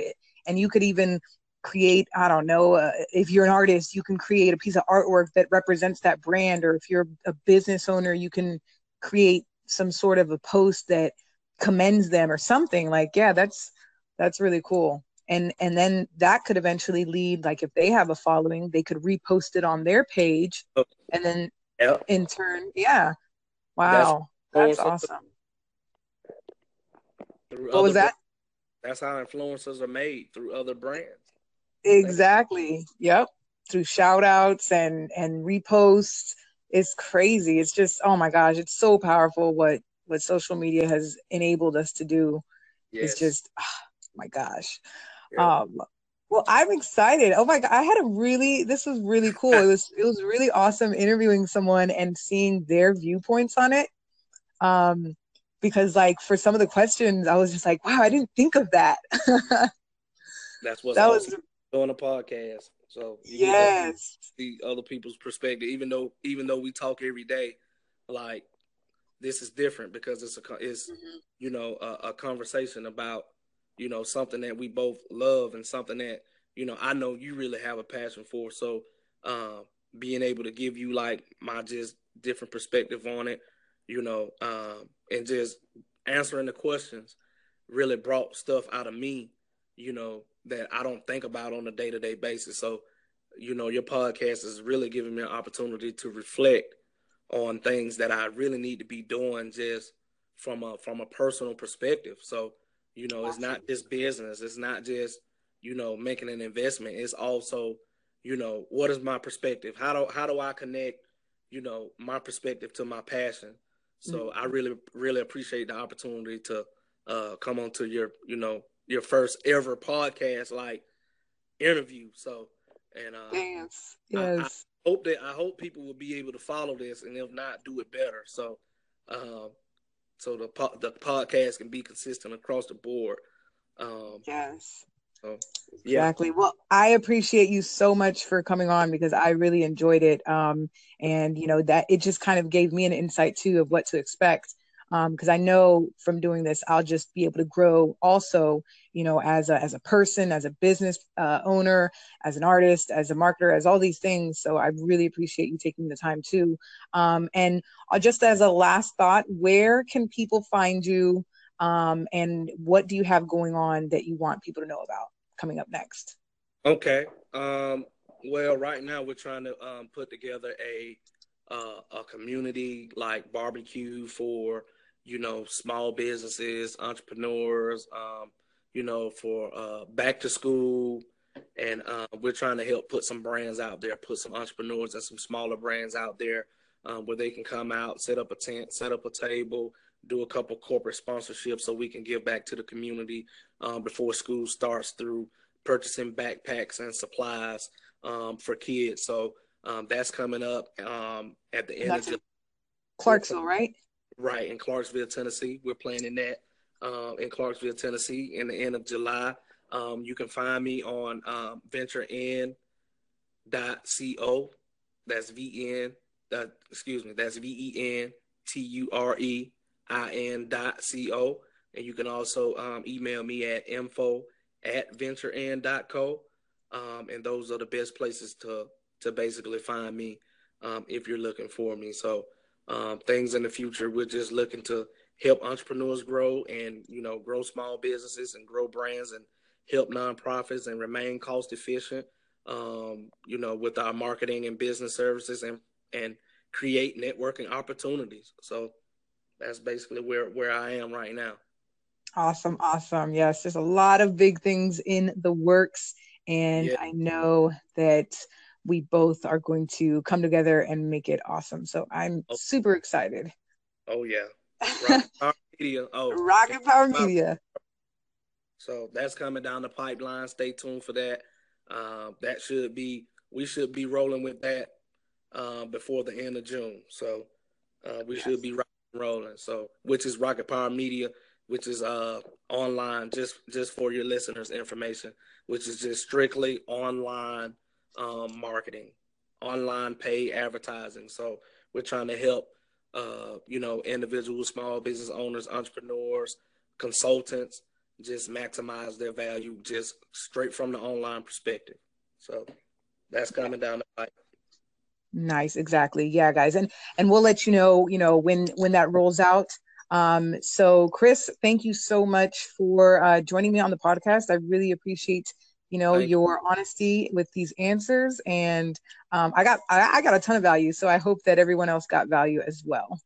and you could even create i don't know uh, if you're an artist you can create a piece of artwork that represents that brand or if you're a business owner you can create some sort of a post that commends them or something like yeah that's that's really cool. And and then that could eventually lead like if they have a following they could repost it on their page oh. and then yep. in turn yeah. Wow. That's, that's awesome. What was that? That's how influencers are made through other brands. Exactly. Yep. Through shout outs and and reposts. It's crazy. It's just oh my gosh it's so powerful what what social media has enabled us to do Yes. is just oh my gosh. Um well, I'm excited. Oh my god, I had a really this was really cool. It was it was really awesome interviewing someone and seeing their viewpoints on it. Um because like for some of the questions I was just like, wow, I didn't think of that. <laughs> That's what that was doing a podcast. So yes. see other people's perspective, even though even though we talk every day, like this is different because it's a it's Mm-hmm. you know a, a conversation about you know something that we both love and something that you know I know you really have a passion for. So um, being able to give you like my just different perspective on it, you know, um, and just answering the questions really brought stuff out of me, you know, that I don't think about on a day to day basis. So, you know, your podcast is really giving me an opportunity to reflect on things that I really need to be doing just from a from a personal perspective. So, you know, it's not just business. It's not just, you know, making an investment. It's also, you know, what is my perspective? How do how do I connect, you know, my perspective to my passion? So I really really appreciate the opportunity to uh come on to your, you know, your first ever podcast like interview. So and uh Yes. Yes. Hope that I hope people will be able to follow this and if not do it better. So um so the po- the podcast can be consistent across the board. Um Yes. so yeah. Exactly. Well, I appreciate you so much for coming on because I really enjoyed it. Um, and you know that it just kind of gave me an insight too of what to expect. Um, because I know from doing this, I'll just be able to grow also, you know, as a as a person, as a business uh, owner, as an artist, as a marketer, as all these things. So I really appreciate you taking the time too. Um, and uh, just as a last thought, where can people find you? Um, and what do you have going on that you want people to know about coming up next? Okay. Um, well, right now we're trying to um, put together a uh, a community like barbecue for you know small businesses, entrepreneurs. Um, you know, for uh, back to school, and uh, we're trying to help put some brands out there, put some entrepreneurs and some smaller brands out there um, where they can come out, set up a tent, set up a table, do a couple corporate sponsorships so we can give back to the community um, before school starts through purchasing backpacks and supplies um, for kids. So um, that's coming up um, at the end That's of Clarksville, right? Right in Clarksville, Tennessee. We're planning that um, in Clarksville, Tennessee, in the end of July. Um, you can find me on um, venturein.co. That's V N. Uh, excuse me. That's V E N T U R E I N dot C O. And you can also um, email me at info at venturein.co. Um, and those are the best places to to basically find me um, if you're looking for me. So um, things in the future, we're just looking to help entrepreneurs grow and you know grow small businesses and grow brands and help nonprofits and remain cost efficient. Um, you know, with our marketing and business services and and create networking opportunities. So that's basically where where I am right now. Awesome, awesome. Yes, there's a lot of big things in the works, and Yeah. I know that we both are going to come together and make it awesome. So I'm Oh. super excited. Oh yeah, <laughs> Rocket Power Media. Oh, Rocket Power Media. So that's coming down the pipeline. Stay tuned for that. Uh, that should be we should be rolling with that uh, before the end of June. So uh, we Yes. should be rolling. So which is Rocket Power Media, which is uh, online just just for your listeners' information, which is just strictly online um, marketing, online paid advertising. So we're trying to help uh, you know individuals, small business owners, entrepreneurs, consultants just maximize their value just straight from the online perspective. So that's coming down the pipe. Nice, exactly. Yeah, guys, and and we'll let you know, you know, when when that rolls out. Um, so Chris, thank you so much for uh, joining me on the podcast. I really appreciate, you know, Thank you. your honesty with these answers, and um, I got I, I got a ton of value. So I hope that everyone else got value as well.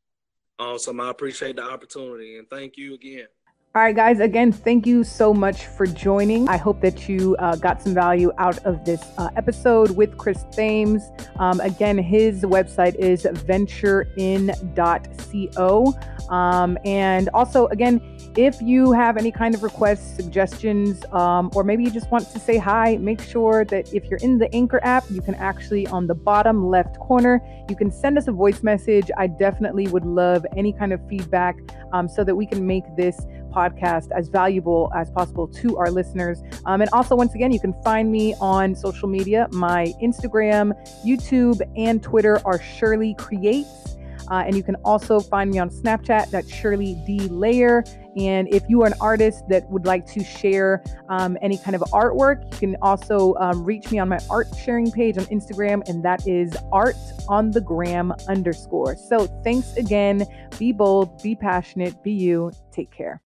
Awesome. I appreciate the opportunity and thank you again. All right, guys, again, thank you so much for joining. I hope that you uh, got some value out of this uh, episode with Chris Thames. Um, again, his website is venturein.co. Um, and also, again, if you have any kind of requests, suggestions, um, or maybe you just want to say hi, make sure that if you're in the Anchor app, you can actually on the bottom left corner, you can send us a voice message. I definitely would love any kind of feedback um, so that we can make this podcast as valuable as possible to our listeners. Um, and also, once again, you can find me on social media. My Instagram, YouTube, and Twitter are Shirley Creates. Uh, and you can also find me on Snapchat, that's Shirley D Layer. And if you are an artist that would like to share um, any kind of artwork, you can also um, reach me on my art sharing page on Instagram, and that is art on the gram underscore. So thanks again. Be bold, be passionate, be you. Take care.